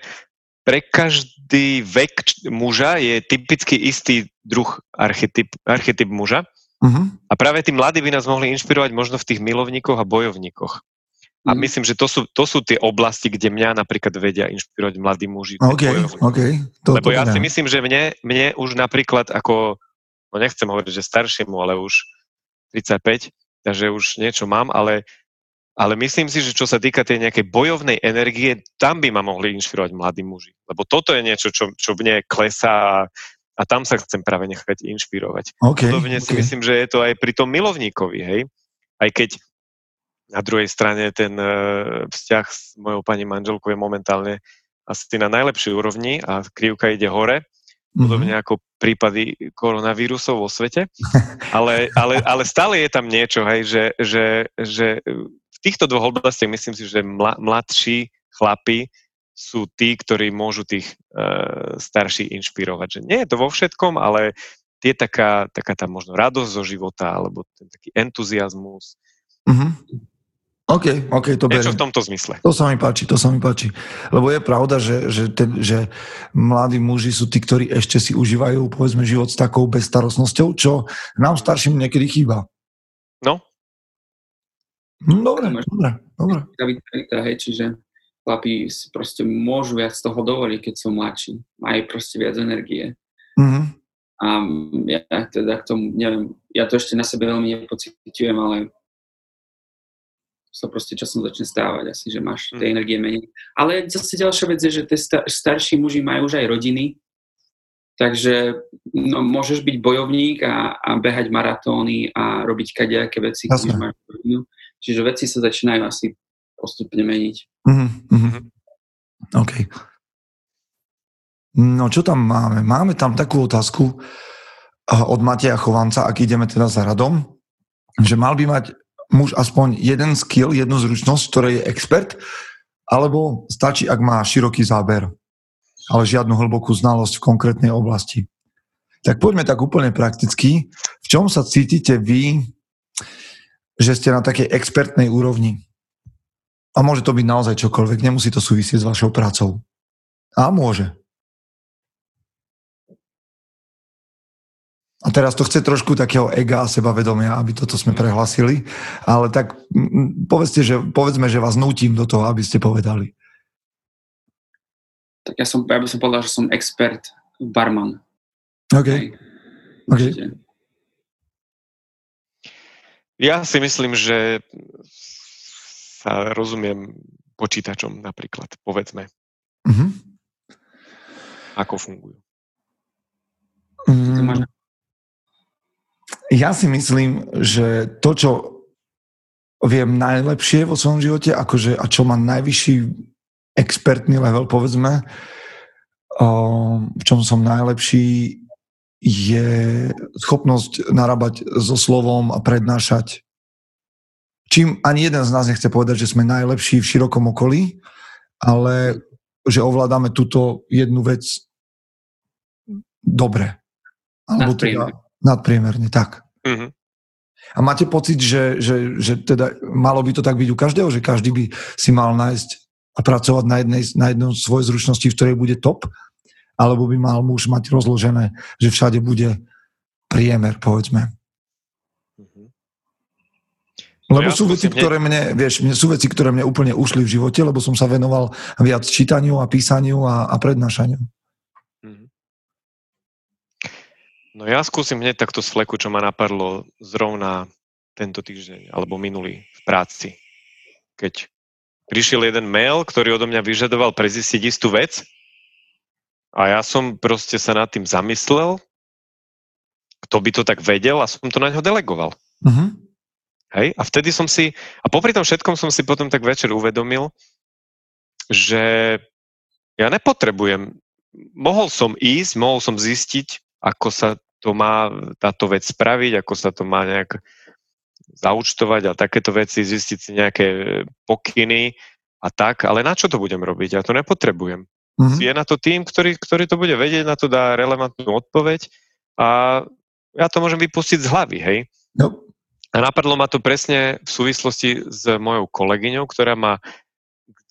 pre každý vek muža je typicky istý druh archetyp, archetyp muža. Uh-huh. A práve tí mladí by nás mohli inšpirovať možno v tých milovníkoch a bojovníkoch. A mm. myslím, že to sú, to sú tie oblasti, kde mňa napríklad vedia inšpirovať mladí muži. OK, OK. To, Lebo to ja si myslím, že mne, mne už napríklad ako, no nechcem hovoriť, že staršiemu, ale už 35, takže už niečo mám, ale, ale myslím si, že čo sa týka tej nejakej bojovnej energie, tam by ma mohli inšpirovať mladí muži. Lebo toto je niečo, čo, čo mne klesá a, a tam sa chcem práve nechať inšpirovať. Okay, Podobne okay. si myslím, že je to aj pri tom milovníkovi, hej? Aj keď na druhej strane ten e, vzťah s mojou pani manželkou je momentálne asi na najlepšej úrovni a krivka ide hore, mm-hmm. podobne ako prípady koronavírusov vo svete. Ale, ale, ale stále je tam niečo, hej, že, že, že v týchto dvoch oblastiach myslím si, že mladší chlapi sú tí, ktorí môžu tých uh, starší inšpirovať. Že nie je to vo všetkom, ale je taká, taká tá možno radosť zo života, alebo ten taký entuziasmus. Mm-hmm. OK, OK, to Niečo v tomto zmysle. To sa mi páči, to sa mi páči. Lebo je pravda, že, že, ten, že mladí muži sú tí, ktorí ešte si užívajú, povedzme, život s takou bezstarostnosťou, čo nám starším niekedy chýba. No. no dobre, dobre, dobre. Hej, čiže chlapí si proste môžu viac toho dovoliť, keď sú mladší. Majú proste viac energie. Mm-hmm. A ja teda k tomu, neviem, ja to ešte na sebe veľmi nepocitujem, ale sa proste časom začne stávať asi, že máš tej mhm. energie menej. Ale zase ďalšia vec je, že tie star- starší muži majú už aj rodiny, takže no, môžeš byť bojovník a, a behať maratóny a robiť kadejaké veci, keď máš rodinu. Čiže veci sa začínajú asi postupne meniť. Mm-hmm. mm-hmm. OK. No čo tam máme? Máme tam takú otázku eh, od Mateja Chovanca, ak ideme teda za radom, že mal by mať muž aspoň jeden skill, jednu zručnosť, ktorej je expert, alebo stačí, ak má široký záber, ale žiadnu hlbokú znalosť v konkrétnej oblasti. Tak poďme tak úplne prakticky. V čom sa cítite vy, že ste na takej expertnej úrovni? A môže to byť naozaj čokoľvek, nemusí to súvisieť s vašou prácou. A môže. A teraz to chce trošku takého ega a sebavedomia, aby toto sme prehlasili, ale tak povedzte, že, povedzme, že vás nutím do toho, aby ste povedali. Tak ja, som, ja by som povedal, že som expert barman. OK. okay. Ja si myslím, že sa rozumiem počítačom napríklad, povedzme. Uh-huh. Ako fungujú. Mm, ja si myslím, že to, čo viem najlepšie vo svojom živote, akože, a čo má najvyšší expertný level, povedzme, v čom som najlepší, je schopnosť narábať so slovom a prednášať. Čím ani jeden z nás nechce povedať, že sme najlepší v širokom okolí, ale že ovládame túto jednu vec dobre. Alebo teda, Nadpriemerne, tak. Uh-huh. A máte pocit, že, že, že teda malo by to tak byť u každého, že každý by si mal nájsť a pracovať na jednej, na jednej svojej zručnosti, v ktorej bude top? Alebo by mal muž mať rozložené, že všade bude priemer, povedzme. Uh-huh. Lebo no ja sú veci, ktoré mne, vieš, sú veci, ktoré mne úplne ušli v živote, lebo som sa venoval viac čítaniu a písaniu a, a prednášaniu. No ja skúsim hneď takto z fleku, čo ma napadlo zrovna tento týždeň alebo minulý v práci. Keď prišiel jeden mail, ktorý odo mňa vyžadoval prezistiť istú vec a ja som proste sa nad tým zamyslel, kto by to tak vedel a som to na ňo delegoval. Uh-huh. Hej? A vtedy som si, a popri tom všetkom som si potom tak večer uvedomil, že ja nepotrebujem, mohol som ísť, mohol som zistiť, ako sa to má táto vec spraviť, ako sa to má nejak zaučtovať a takéto veci, zistiť si nejaké pokyny a tak, ale na čo to budem robiť? Ja to nepotrebujem. Mm-hmm. Je na to tým, ktorý, ktorý to bude vedieť, na to dá relevantnú odpoveď a ja to môžem vypustiť z hlavy, hej? No. A napadlo ma to presne v súvislosti s mojou kolegyňou, ktorá má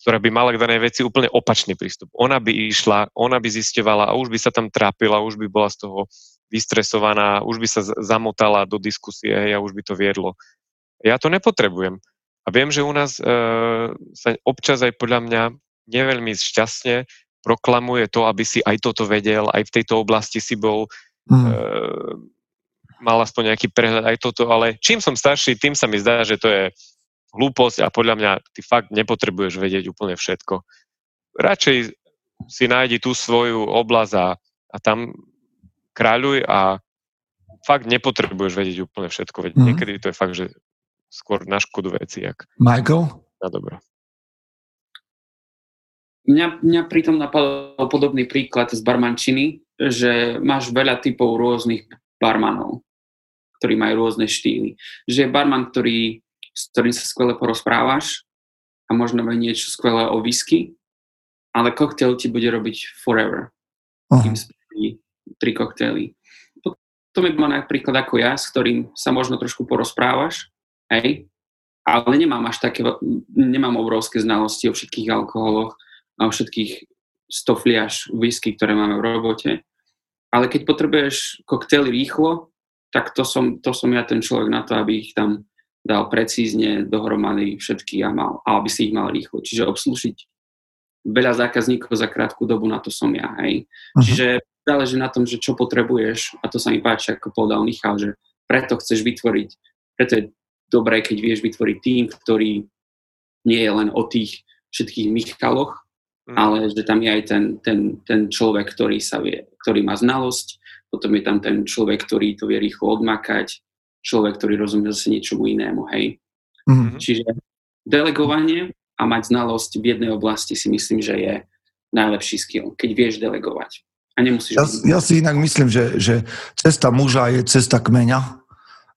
ktorá by mala k danej veci úplne opačný prístup. Ona by išla, ona by zistovala a už by sa tam trápila, už by bola z toho vystresovaná, už by sa zamotala do diskusie a už by to viedlo. Ja to nepotrebujem. A viem, že u nás e, sa občas aj podľa mňa neveľmi šťastne proklamuje to, aby si aj toto vedel, aj v tejto oblasti si bol, mm. e, mal aspoň nejaký prehľad aj toto, ale čím som starší, tým sa mi zdá, že to je hlúposť a podľa mňa ty fakt nepotrebuješ vedieť úplne všetko. Radšej si nájdi tú svoju oblasť a, a tam kráľuj a fakt nepotrebuješ vedieť úplne všetko. Veď mm. niekedy to je fakt, že skôr na škodu veci, jak Michael? na dobro. Mňa, mňa pritom napadol podobný príklad z barmančiny, že máš veľa typov rôznych barmanov, ktorí majú rôzne štýly. Že je barman, ktorý, s ktorým sa skvele porozprávaš a možno aj niečo skvelé o whisky, ale koktail ti bude robiť forever. Uh-huh. Tri koktejly. Potom je napríklad ako ja, s ktorým sa možno trošku porozprávaš hej, ale nemám až také, nemám obrovské znalosti o všetkých alkoholoch a o všetkých stofliaž whisky, ktoré máme v robote. Ale keď potrebuješ koktejly rýchlo, tak to som, to som ja ten človek na to, aby ich tam dal precízne dohromady všetky a, mal, a aby si ich mal rýchlo. Čiže obslúžiť veľa zákazníkov za krátku dobu, na to som ja. Hej. Uh-huh. Čiže záleží na tom, že čo potrebuješ a to sa mi páči, ako povedal Michal, že preto chceš vytvoriť, preto je dobré, keď vieš vytvoriť tým, ktorý nie je len o tých všetkých Michaloch, mm. ale že tam je aj ten, ten, ten človek, ktorý sa vie, ktorý má znalosť, potom je tam ten človek, ktorý to vie rýchlo odmakať, človek, ktorý rozumie zase niečomu inému, hej. Mm. Čiže delegovanie a mať znalosť v jednej oblasti si myslím, že je najlepší skill, keď vieš delegovať. A nemusíš... Ja, ja si inak myslím, že, že cesta muža je cesta kmeňa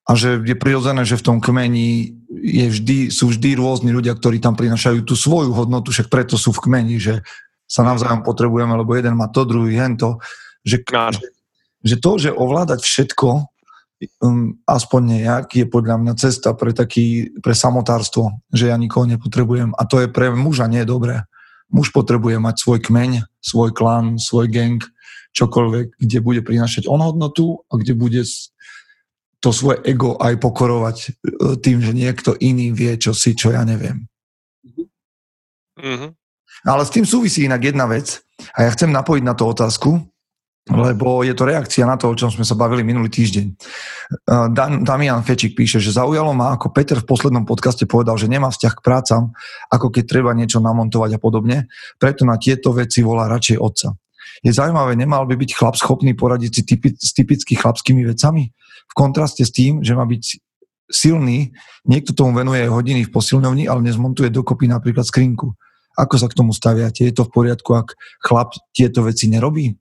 a že je prirodzené, že v tom kmeni je vždy, sú vždy rôzni ľudia, ktorí tam prinašajú tú svoju hodnotu, však preto sú v kmeni, že sa navzájom potrebujeme, lebo jeden má to, druhý hento. Že, že, že to, že ovládať všetko, um, aspoň nejak, je podľa mňa cesta pre, taký, pre samotárstvo, že ja nikoho nepotrebujem. A to je pre muža nie dobré. Muž potrebuje mať svoj kmeň, svoj klan, svoj gang, čokoľvek, kde bude prinašať on hodnotu a kde bude to svoje ego aj pokorovať e, tým, že niekto iný vie, čo si, čo ja neviem. Mm-hmm. Ale s tým súvisí inak jedna vec a ja chcem napojiť na tú otázku, lebo je to reakcia na to, o čom sme sa bavili minulý týždeň. E, Dan, Damian Fečik píše, že zaujalo ma, ako Peter v poslednom podcaste povedal, že nemá vzťah k prácam, ako keď treba niečo namontovať a podobne, preto na tieto veci volá radšej otca. Je zaujímavé, nemal by byť chlap schopný poradiť si typi, s typicky chlapskými vecami? v kontraste s tým, že má byť silný, niekto tomu venuje hodiny v posilňovni, ale nezmontuje dokopy napríklad skrinku. Ako sa k tomu staviate? Je to v poriadku, ak chlap tieto veci nerobí?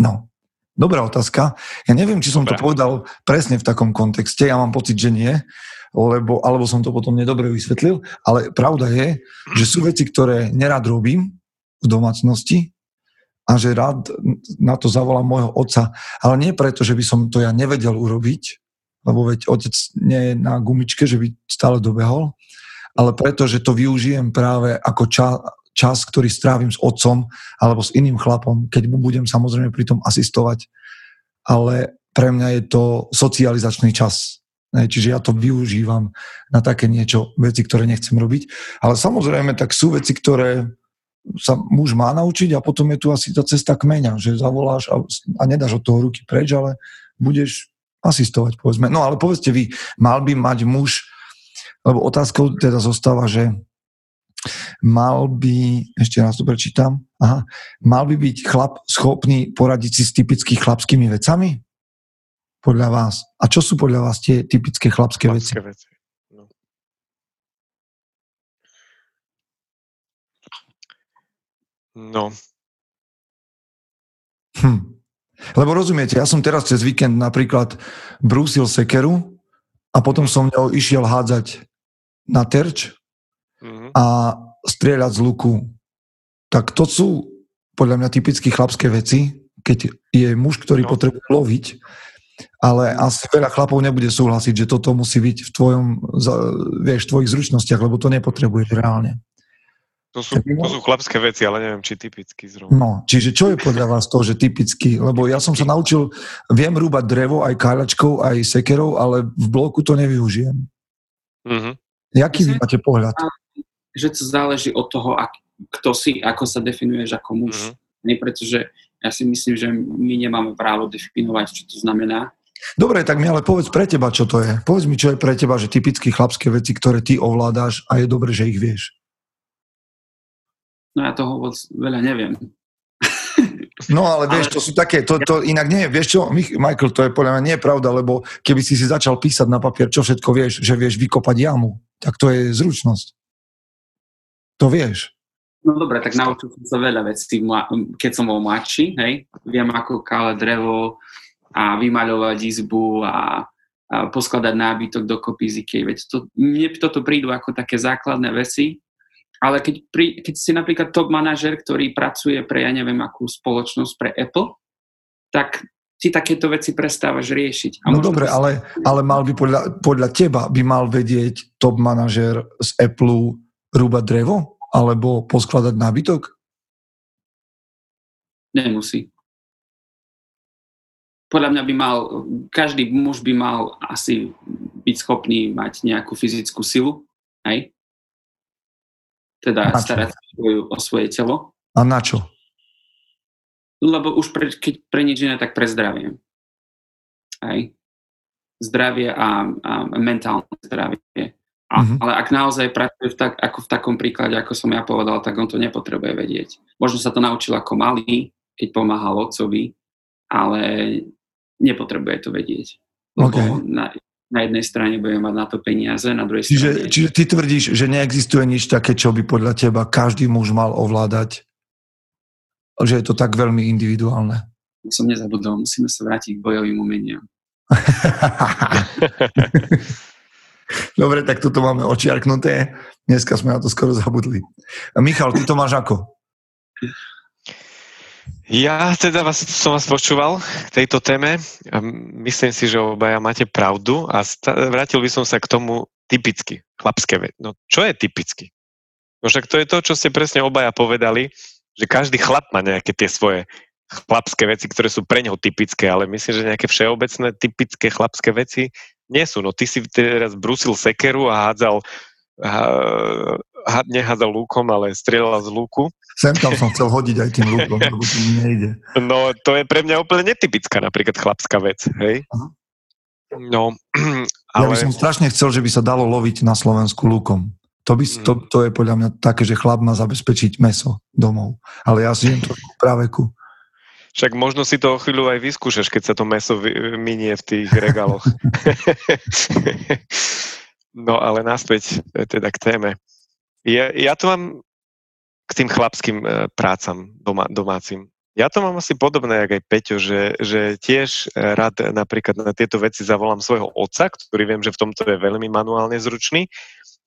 No, dobrá otázka. Ja neviem, či som Dobre. to povedal presne v takom kontexte, ja mám pocit, že nie, lebo, alebo som to potom nedobre vysvetlil, ale pravda je, že sú veci, ktoré nerad robím v domácnosti, a že rád na to zavolám môjho otca, ale nie preto, že by som to ja nevedel urobiť, lebo veď otec nie je na gumičke, že by stále dobehol, ale preto, že to využijem práve ako čas, čas, ktorý strávim s otcom alebo s iným chlapom, keď mu budem samozrejme pri tom asistovať. Ale pre mňa je to socializačný čas. Čiže ja to využívam na také niečo, veci, ktoré nechcem robiť. Ale samozrejme, tak sú veci, ktoré sa muž má naučiť a potom je tu asi tá cesta kmeňa, že zavoláš a, a nedáš od toho ruky preč, ale budeš asistovať, povedzme. No ale povedzte vy, mal by mať muž, lebo otázkou teda zostáva, že mal by, ešte raz to prečítam, aha, mal by byť chlap schopný poradiť si s typickými chlapskými vecami? Podľa vás. A čo sú podľa vás tie typické chlapské, chlapské veci? veci? No. Hm. Lebo rozumiete, ja som teraz cez víkend napríklad brúsil sekeru a potom som ňou išiel hádzať na terč mm-hmm. a strieľať z luku. Tak to sú podľa mňa typicky chlapské veci, keď je muž, ktorý no. potrebuje loviť, ale asi veľa chlapov nebude súhlasiť, že toto musí byť v tvojom, vieš, tvojich zručnostiach, lebo to nepotrebuješ reálne. To sú, to sú chlapské veci, ale neviem, či typicky zrovna. No, čiže čo je podľa vás to, že typicky? Lebo ja som sa naučil, viem rúbať drevo aj káľačkou, aj sekerou, ale v bloku to nevyužijem. Mm-hmm. Jaký vy máte pohľad? Že to záleží od toho, ak, kto si, ako sa definuješ ako muž. Mm-hmm. Nie pretože ja si myslím, že my nemáme právo definovať, čo to znamená. Dobre, tak mi ale povedz pre teba, čo to je. Povedz mi, čo je pre teba, že typicky chlapské veci, ktoré ty ovládáš a je dobre, že ich vieš. No ja toho vôbec veľa neviem. No ale vieš, ale... to sú také, to, to inak nie, vieš čo, Michael, to je podľa mňa nie je pravda, lebo keby si si začal písať na papier, čo všetko vieš, že vieš vykopať jamu, tak to je zručnosť. To vieš. No dobre, tak naučil som sa veľa vecí, keď som bol mladší, hej. Viem, ako kále drevo a vymaľovať izbu a, a poskladať nábytok do z Veď to, mne toto prídu ako také základné veci, ale keď, pri, keď si napríklad top manažer, ktorý pracuje pre, ja neviem, akú spoločnosť, pre Apple, tak si takéto veci prestávaš riešiť. A no dobre, ale, ale mal by podľa, podľa teba by mal vedieť top manažer z Apple rúbať drevo? Alebo poskladať nábytok? Nemusí. Podľa mňa by mal, každý muž by mal asi byť schopný mať nejakú fyzickú silu, hej? teda starať sa o svoje telo. A na čo? Lebo už pre, keď pre nič iné, tak pre zdravie. Aj. Zdravie a, a mentálne zdravie. A, mm-hmm. Ale ak naozaj pracuje v tak, ako v takom príklade, ako som ja povedal, tak on to nepotrebuje vedieť. Možno sa to naučil ako malý, keď pomáhal otcovi, ale nepotrebuje to vedieť. Lebo okay. na, na jednej strane budeme mať na to peniaze, na druhej čiže, strane... Čiže ty tvrdíš, že neexistuje nič také, čo by podľa teba každý muž mal ovládať? Že je to tak veľmi individuálne? Som nezabudol, musíme sa vrátiť k bojovým umeniam. Dobre, tak toto máme očiarknuté. Dneska sme na to skoro zabudli. Michal, ty to máš ako? Ja teda vás, som vás počúval k tejto téme. Myslím si, že obaja máte pravdu a vrátil by som sa k tomu typicky, chlapské veci. No čo je typicky? No však to je to, čo ste presne obaja povedali, že každý chlap má nejaké tie svoje chlapské veci, ktoré sú pre neho typické, ale myslím, že nejaké všeobecné typické chlapské veci nie sú. No ty si teraz brusil sekeru a hádzal, nehádzal lúkom, ale strieľal z lúku. Sem tam som chcel hodiť aj tým lúkom, lebo to mi nejde. No, to je pre mňa úplne netypická napríklad chlapská vec, hej? Aha. No, ale... Ja by som strašne chcel, že by sa dalo loviť na Slovensku lúkom. To, by, to, mm. to je podľa mňa také, že chlap má zabezpečiť meso domov. Ale ja si jem trošku práveku. Však možno si to o chvíľu aj vyskúšaš, keď sa to meso minie v tých regáloch. no ale naspäť teda k téme. Ja, ja to mám k tým chlapským e, prácam doma, domácim. Ja to mám asi podobné, jak aj Peťo, že, že tiež e, rád napríklad na tieto veci zavolám svojho otca, ktorý viem, že v tomto je veľmi manuálne zručný.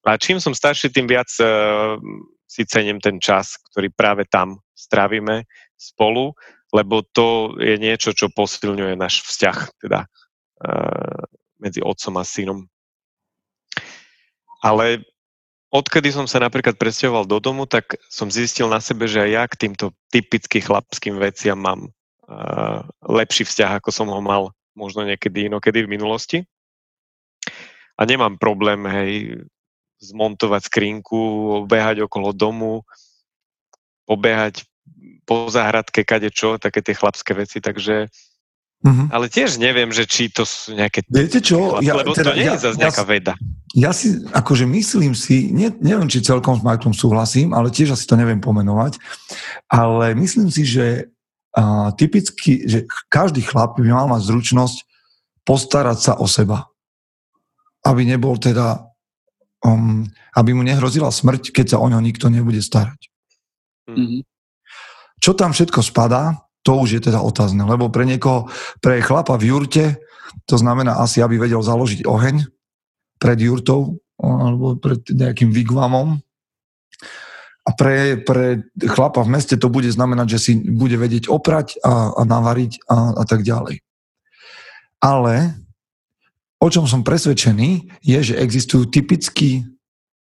A čím som starší, tým viac uh, si cením ten čas, ktorý práve tam strávime spolu, lebo to je niečo, čo posilňuje náš vzťah teda uh, medzi otcom a synom. Ale odkedy som sa napríklad presťahoval do domu, tak som zistil na sebe, že aj ja k týmto typicky chlapským veciam mám uh, lepší vzťah, ako som ho mal možno niekedy inokedy v minulosti. A nemám problém, hej, zmontovať skrinku, behať okolo domu, pobehať po záhradke, kade čo, také tie chlapské veci, takže Mm-hmm. Ale tiež neviem, že či to sú nejaké... Viete čo? Ja, lebo teda, to nie ja, je zase nejaká ja, veda. Ja si, akože myslím si, ne, neviem, či celkom s Michaelom súhlasím, ale tiež asi to neviem pomenovať, ale myslím si, že uh, typicky, že každý chlap by mal mať zručnosť postarať sa o seba. Aby nebol teda, um, aby mu nehrozila smrť, keď sa o ňo nikto nebude starať. Mm-hmm. Čo tam všetko spadá, to už je teda otázne, lebo pre niekoho, pre chlapa v jurte, to znamená asi, aby vedel založiť oheň pred jurtou alebo pred nejakým vigvamom. A pre, pre chlapa v meste to bude znamenať, že si bude vedieť oprať a, a navariť a, a tak ďalej. Ale o čom som presvedčený, je, že existujú typickí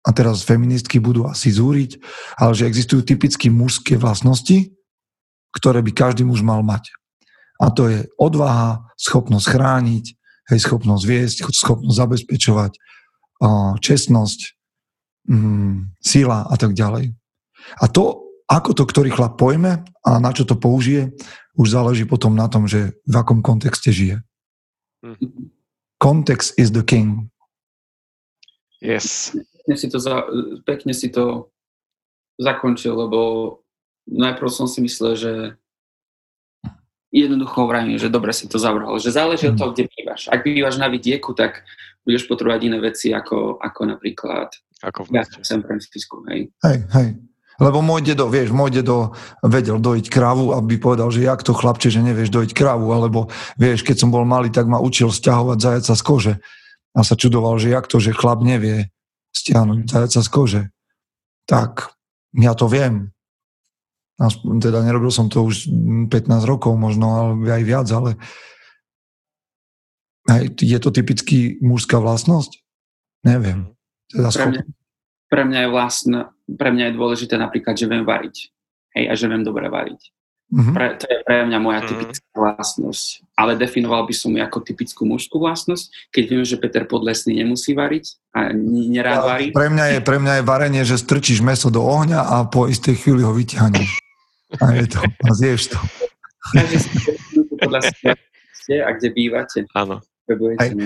a teraz feministky budú asi zúriť, ale že existujú typicky mužské vlastnosti, ktoré by každý muž mal mať. A to je odvaha, schopnosť chrániť, hej, schopnosť viesť, schopnosť zabezpečovať, čestnosť, mm, sila a tak ďalej. A to, ako to ktorý chlap pojme a na čo to použije, už záleží potom na tom, že v akom kontexte žije. Context is the king. Yes. Pekne si to, za, pekne si to zakončil, lebo najprv som si myslel, že jednoducho vravím, že dobre si to zavrhol, že záleží od mhm. toho, kde bývaš. Ak bývaš na vidieku, tak budeš potrebovať iné veci ako, ako napríklad ako v ja, San Francisco, hej. Hej, hej. Lebo môj dedo, vieš, môj dedo vedel dojiť kravu, aby povedal, že jak to chlapče, že nevieš dojiť kravu, alebo vieš, keď som bol malý, tak ma učil stiahovať zajaca z kože. A sa čudoval, že jak to, že chlap nevie stiahnuť zajaca z kože. Tak ja to viem. Aspoň, teda nerobil som to už 15 rokov možno, ale aj viac, ale aj, je to typicky mužská vlastnosť? Neviem. Teda pre, mňa, pre, mňa je vlastná, pre mňa je dôležité napríklad, že viem variť. Hej, a že viem dobre variť. Mm-hmm. Pre, to je pre mňa moja mm-hmm. typická vlastnosť. Ale definoval by som ju ako typickú mužskú vlastnosť, keď viem, že Peter Podlesný nemusí variť a nerád ja, varí. Pre mňa, je, pre mňa je varenie, že strčíš meso do ohňa a po istej chvíli ho vyťahneš. A je to, a zješ to. a kde bývate. Áno.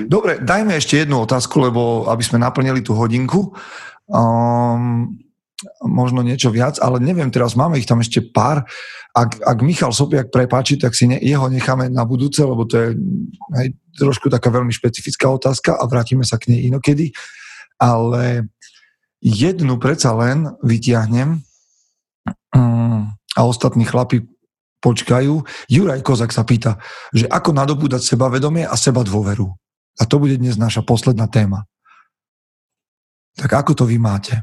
Dobre, dajme ešte jednu otázku, lebo aby sme naplnili tú hodinku. Um, možno niečo viac, ale neviem, teraz máme ich tam ešte pár. Ak, ak Michal Sopiak prepáči, tak si ne, jeho necháme na budúce, lebo to je aj trošku taká veľmi špecifická otázka a vrátime sa k nej inokedy. Ale jednu predsa len vytiahnem um, a ostatní chlapi počkajú. Juraj Kozak sa pýta, že ako nadobúdať sebavedomie a seba dôveru. A to bude dnes naša posledná téma. Tak ako to vy máte?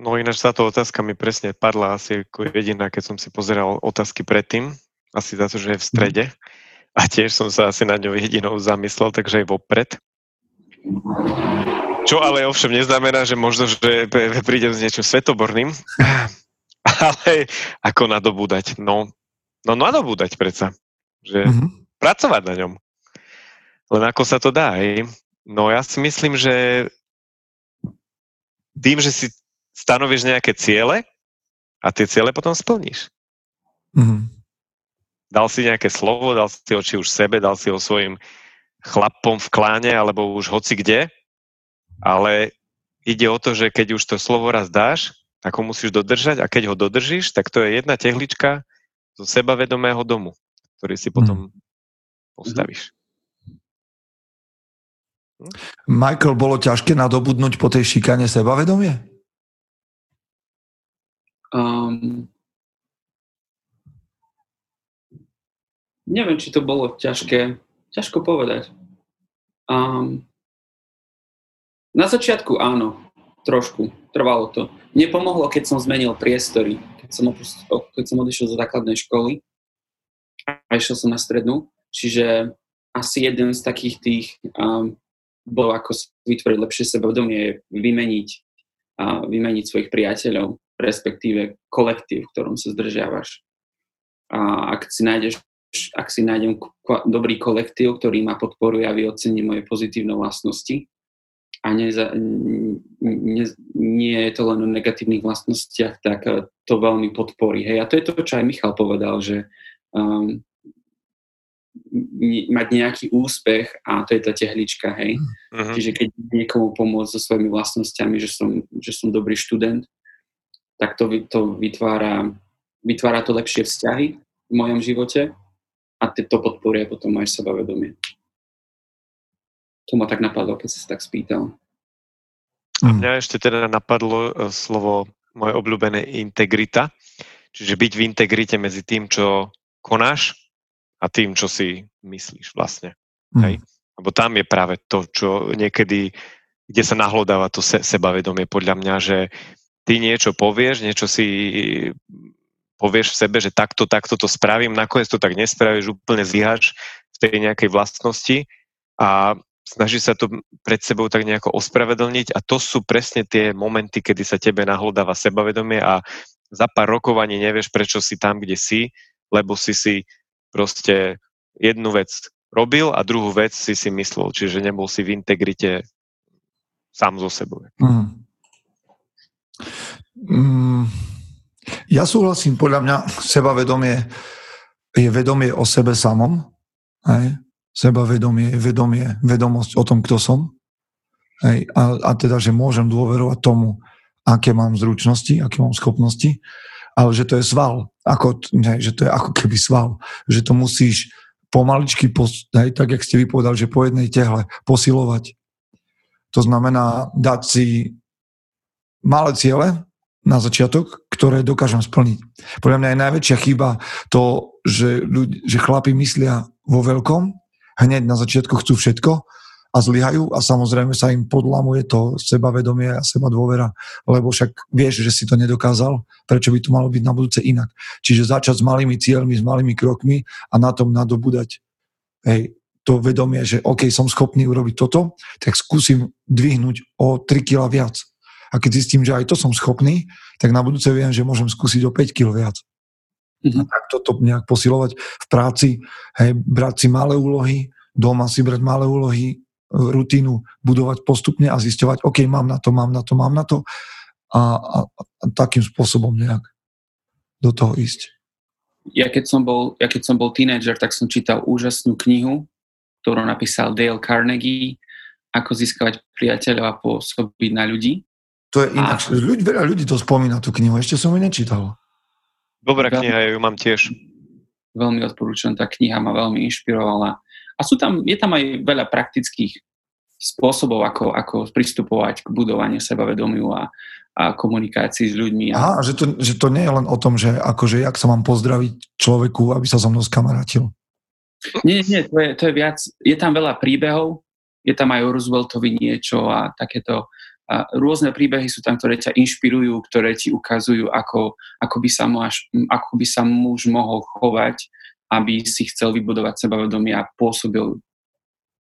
No ináč táto otázka mi presne padla asi ako jediná, keď som si pozeral otázky predtým, asi za to, že je v strede. A tiež som sa asi na ňou jedinou zamyslel, takže aj vopred. Čo ale ovšem neznamená, že možno, že prídem s niečo svetoborným. Ale ako nadobúdať? No, no nadobúdať predsa. Že mm-hmm. pracovať na ňom. Len ako sa to dá, hej? No ja si myslím, že tým, že si stanovíš nejaké ciele a tie ciele potom splníš. Mm-hmm. Dal si nejaké slovo, dal si ho či už sebe, dal si ho svojim chlapom v kláne alebo už hoci kde, ale ide o to, že keď už to slovo raz dáš, tak ho musíš dodržať a keď ho dodržíš, tak to je jedna tehlička zo sebavedomého domu, ktorý si potom mm. postavíš. Hm? Michael, bolo ťažké nadobudnúť po tej šikane sebavedomie? Um, neviem, či to bolo ťažké. Ťažko povedať. Um, na začiatku áno, trošku. Trvalo to. Nepomohlo, keď som zmenil priestory. Keď som, opustil, keď som odišiel zo základnej školy a išiel som na strednú. Čiže asi jeden z takých tých um, bol, ako vytvoriť lepšie sebavedomie, vymeniť, uh, vymeniť svojich priateľov respektíve kolektív, v ktorom sa zdržiavaš. A ak si nájdeš ak si nájdem dobrý kolektív, ktorý ma podporuje a vyocení moje pozitívne vlastnosti a nie, nie, nie je to len o negatívnych vlastnostiach, tak eh, to veľmi podporí. Hej. A to je to, čo aj Michal povedal, že um, mať nejaký úspech a to je tá tehlička, hej. Uh-huh. Čiže keď niekomu pomôcť so svojimi vlastnosťami, že som, že som dobrý študent, tak to, to vytvára, vytvára to lepšie vzťahy v mojom živote a to podporuje potom aj sebavedomie. To ma tak napadlo, keď sa tak spýtal. A mňa ešte teda napadlo e, slovo moje obľúbené integrita, čiže byť v integrite medzi tým, čo konáš a tým, čo si myslíš vlastne. Mm. Hej? Lebo tam je práve to, čo niekedy, kde sa nahlodáva to se, sebavedomie podľa mňa, že ty niečo povieš, niečo si povieš v sebe, že takto, takto to spravím, nakoniec to tak nespravíš, úplne zlyhaš v tej nejakej vlastnosti a snaží sa to pred sebou tak nejako ospravedlniť a to sú presne tie momenty, kedy sa tebe nahlodáva sebavedomie a za pár rokov ani nevieš, prečo si tam, kde si, lebo si si proste jednu vec robil a druhú vec si si myslel, čiže nebol si v integrite sám zo sebou. Mm. Mm, ja súhlasím, podľa mňa sebavedomie je vedomie o sebe samom. Hej? Sebavedomie vedomie, vedomosť o tom, kto som. Hej? A, a teda, že môžem dôverovať tomu, aké mám zručnosti, aké mám schopnosti, ale že to je sval, ako, hej, že to je ako keby sval, že to musíš pomaličky, hej, tak jak ste vypovedali, že po jednej tehle posilovať. To znamená dať si malé ciele, na začiatok, ktoré dokážem splniť. Podľa mňa je najväčšia chyba to, že, ľudí, že chlapi myslia vo veľkom, hneď na začiatku chcú všetko a zlyhajú a samozrejme sa im podlamuje to sebavedomie a seba dôvera, lebo však vieš, že si to nedokázal, prečo by to malo byť na budúce inak. Čiže začať s malými cieľmi, s malými krokmi a na tom nadobúdať hej, to vedomie, že OK, som schopný urobiť toto, tak skúsim dvihnúť o 3 kg viac a keď zistím, že aj to som schopný, tak na budúce viem, že môžem skúsiť o 5 kg viac. Mm-hmm. A tak toto nejak posilovať v práci, hej, brať si malé úlohy, doma si brať malé úlohy, rutínu budovať postupne a zisťovať, OK, mám na to, mám na to, mám na to a, a, a takým spôsobom nejak do toho ísť. Ja keď som bol, ja keď som bol tínedžer, tak som čítal úžasnú knihu, ktorú napísal Dale Carnegie, ako získavať priateľov a pôsobiť na ľudí. To je inak. A... Ľudí, veľa ľudí to spomína, tú knihu. Ešte som ju nečítal. Dobrá kniha, ja ju mám tiež. Veľmi odporúčam, tá kniha ma veľmi inšpirovala. A sú tam, je tam aj veľa praktických spôsobov, ako, ako pristupovať k budovaniu sebavedomiu a, a komunikácii s ľuďmi. Aha, že to, že to nie je len o tom, že akože jak sa mám pozdraviť človeku, aby sa so mnou skamarátil. Nie, nie, to je, to je viac, je tam veľa príbehov, je tam aj o Rooseveltovi niečo a takéto a rôzne príbehy sú tam, ktoré ťa inšpirujú, ktoré ti ukazujú, ako, ako, by sa muž, ako by sa muž mohol chovať, aby si chcel vybudovať sebavedomie a pôsobil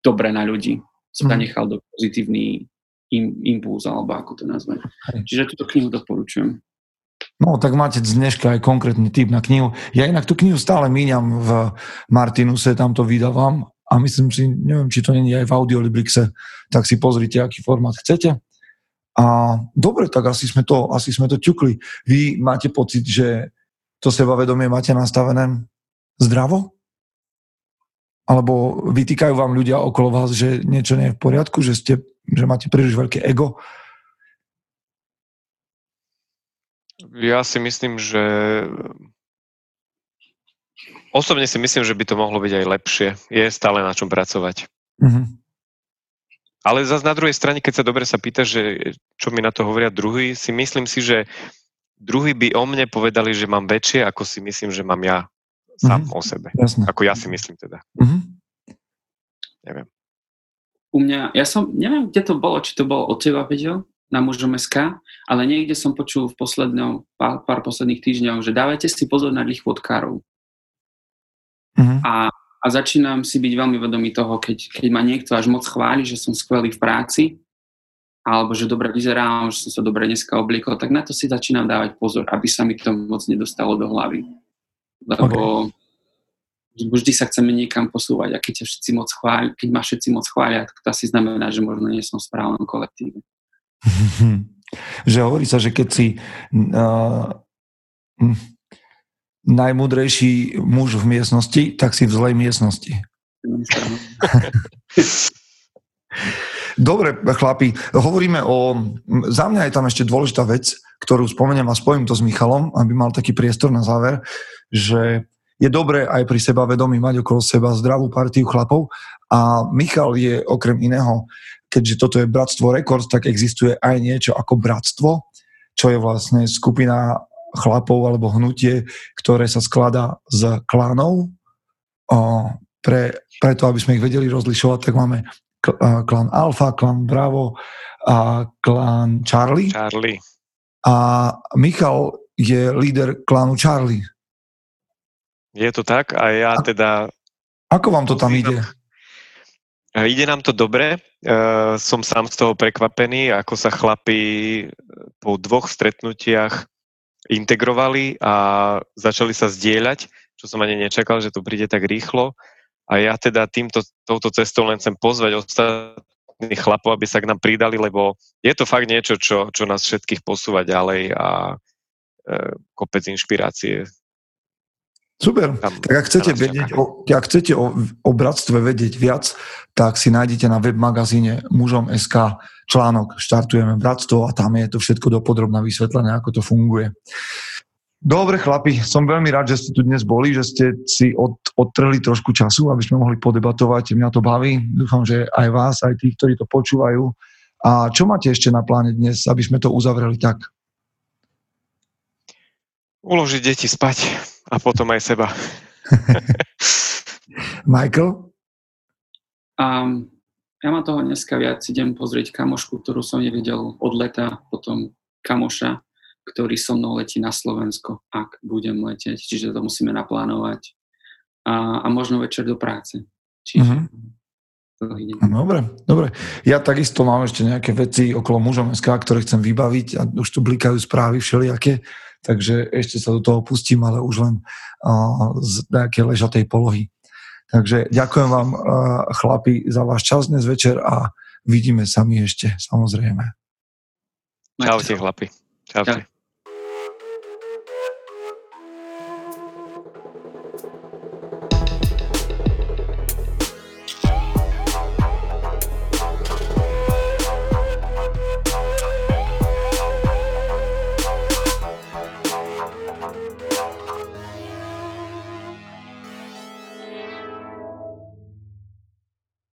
dobre na ľudí. Sa mm. nechal do pozitívny im, impuls, alebo ako to nazvať. Čiže túto knihu doporučujem. No, tak máte dneška aj konkrétny typ na knihu. Ja inak tú knihu stále míňam v Martinuse, tam to vydávam a myslím si, neviem, či to není aj v Audiolibrixe, tak si pozrite, aký formát chcete. A dobre, tak asi sme to, asi sme to ťukli. Vy máte pocit, že to sebavedomie máte nastavené zdravo? Alebo vytýkajú vám ľudia okolo vás, že niečo nie je v poriadku, že, ste, že máte príliš veľké ego? Ja si myslím, že osobne si myslím, že by to mohlo byť aj lepšie. Je stále na čom pracovať. Mm-hmm. Ale zase na druhej strane, keď sa dobre sa pýta, že čo mi na to hovoria druhý, si myslím si, že druhý by o mne povedali, že mám väčšie, ako si myslím, že mám ja sám mm-hmm. o sebe. Jasne. Ako ja si myslím teda. Mm-hmm. Neviem. U mňa, ja som, neviem, kde to bolo, či to bolo od teba, vedel, na mužom SK, ale niekde som počul v poslednom, pár, pár posledných týždňov, že dávajte si pozor na lichvotkárov. Mm-hmm. A a začínam si byť veľmi vedomý toho, keď, keď ma niekto až moc chváli, že som skvelý v práci, alebo že dobre vyzerám, že som sa dobre dneska obliekol, tak na to si začínam dávať pozor, aby sa mi to moc nedostalo do hlavy. Lebo okay. vždy sa chceme niekam posúvať a keď, všetci moc chváli, keď ma všetci moc chvália, tak to asi znamená, že možno nie som v správnom kolektíve. že hovorí sa, že keď si uh, najmudrejší muž v miestnosti, tak si v zlej miestnosti. Dobre, chlapi, hovoríme o... Za mňa je tam ešte dôležitá vec, ktorú spomeniem a spojím to s Michalom, aby mal taký priestor na záver, že je dobré aj pri seba vedomí mať okolo seba zdravú partiu chlapov a Michal je okrem iného, keďže toto je Bratstvo Records, tak existuje aj niečo ako Bratstvo, čo je vlastne skupina chlapov alebo hnutie, ktoré sa skladá z klánov. Pre, preto, aby sme ich vedeli rozlišovať, tak máme klán Alfa, klán Bravo a klán Charlie. Charlie. A Michal je líder klánu Charlie. Je to tak a ja teda... Ako vám to tam ide? Ide nám to dobre. Som sám z toho prekvapený, ako sa chlapí po dvoch stretnutiach integrovali a začali sa zdieľať, čo som ani nečakal, že to príde tak rýchlo. A ja teda týmto, touto cestou len chcem pozvať ostatných chlapov, aby sa k nám pridali, lebo je to fakt niečo, čo, čo nás všetkých posúva ďalej a e, kopec inšpirácie Super. Tak ak chcete, vedieť o, ak chcete o, o bratstve vedieť viac, tak si nájdete na web magazíne mužom.sk článok Štartujeme bratstvo a tam je to všetko dopodrobne vysvetlené, ako to funguje. Dobre chlapi, som veľmi rád, že ste tu dnes boli, že ste si od, odtrhli trošku času, aby sme mohli podebatovať. Mňa to baví. Dúfam, že aj vás, aj tých, ktorí to počúvajú. A čo máte ešte na pláne dnes, aby sme to uzavreli tak? Uložiť deti spať a potom aj seba. Michael? Um, ja mám toho dneska viac. Idem pozrieť kamošku, ktorú som nevidel od leta, potom kamoša, ktorý so mnou letí na Slovensko, ak budem letieť. Čiže to musíme naplánovať. A, a možno večer do práce. Čiže uh-huh. Dobre, dobre. Ja takisto mám ešte nejaké veci okolo mužom SK, ktoré chcem vybaviť a už tu blikajú správy všelijaké takže ešte sa do toho pustím, ale už len z nejakej ležatej polohy. Takže ďakujem vám, chlapi, za váš čas dnes večer a vidíme sa mi ešte, samozrejme. Čaute, chlapi. Čaute. Čau.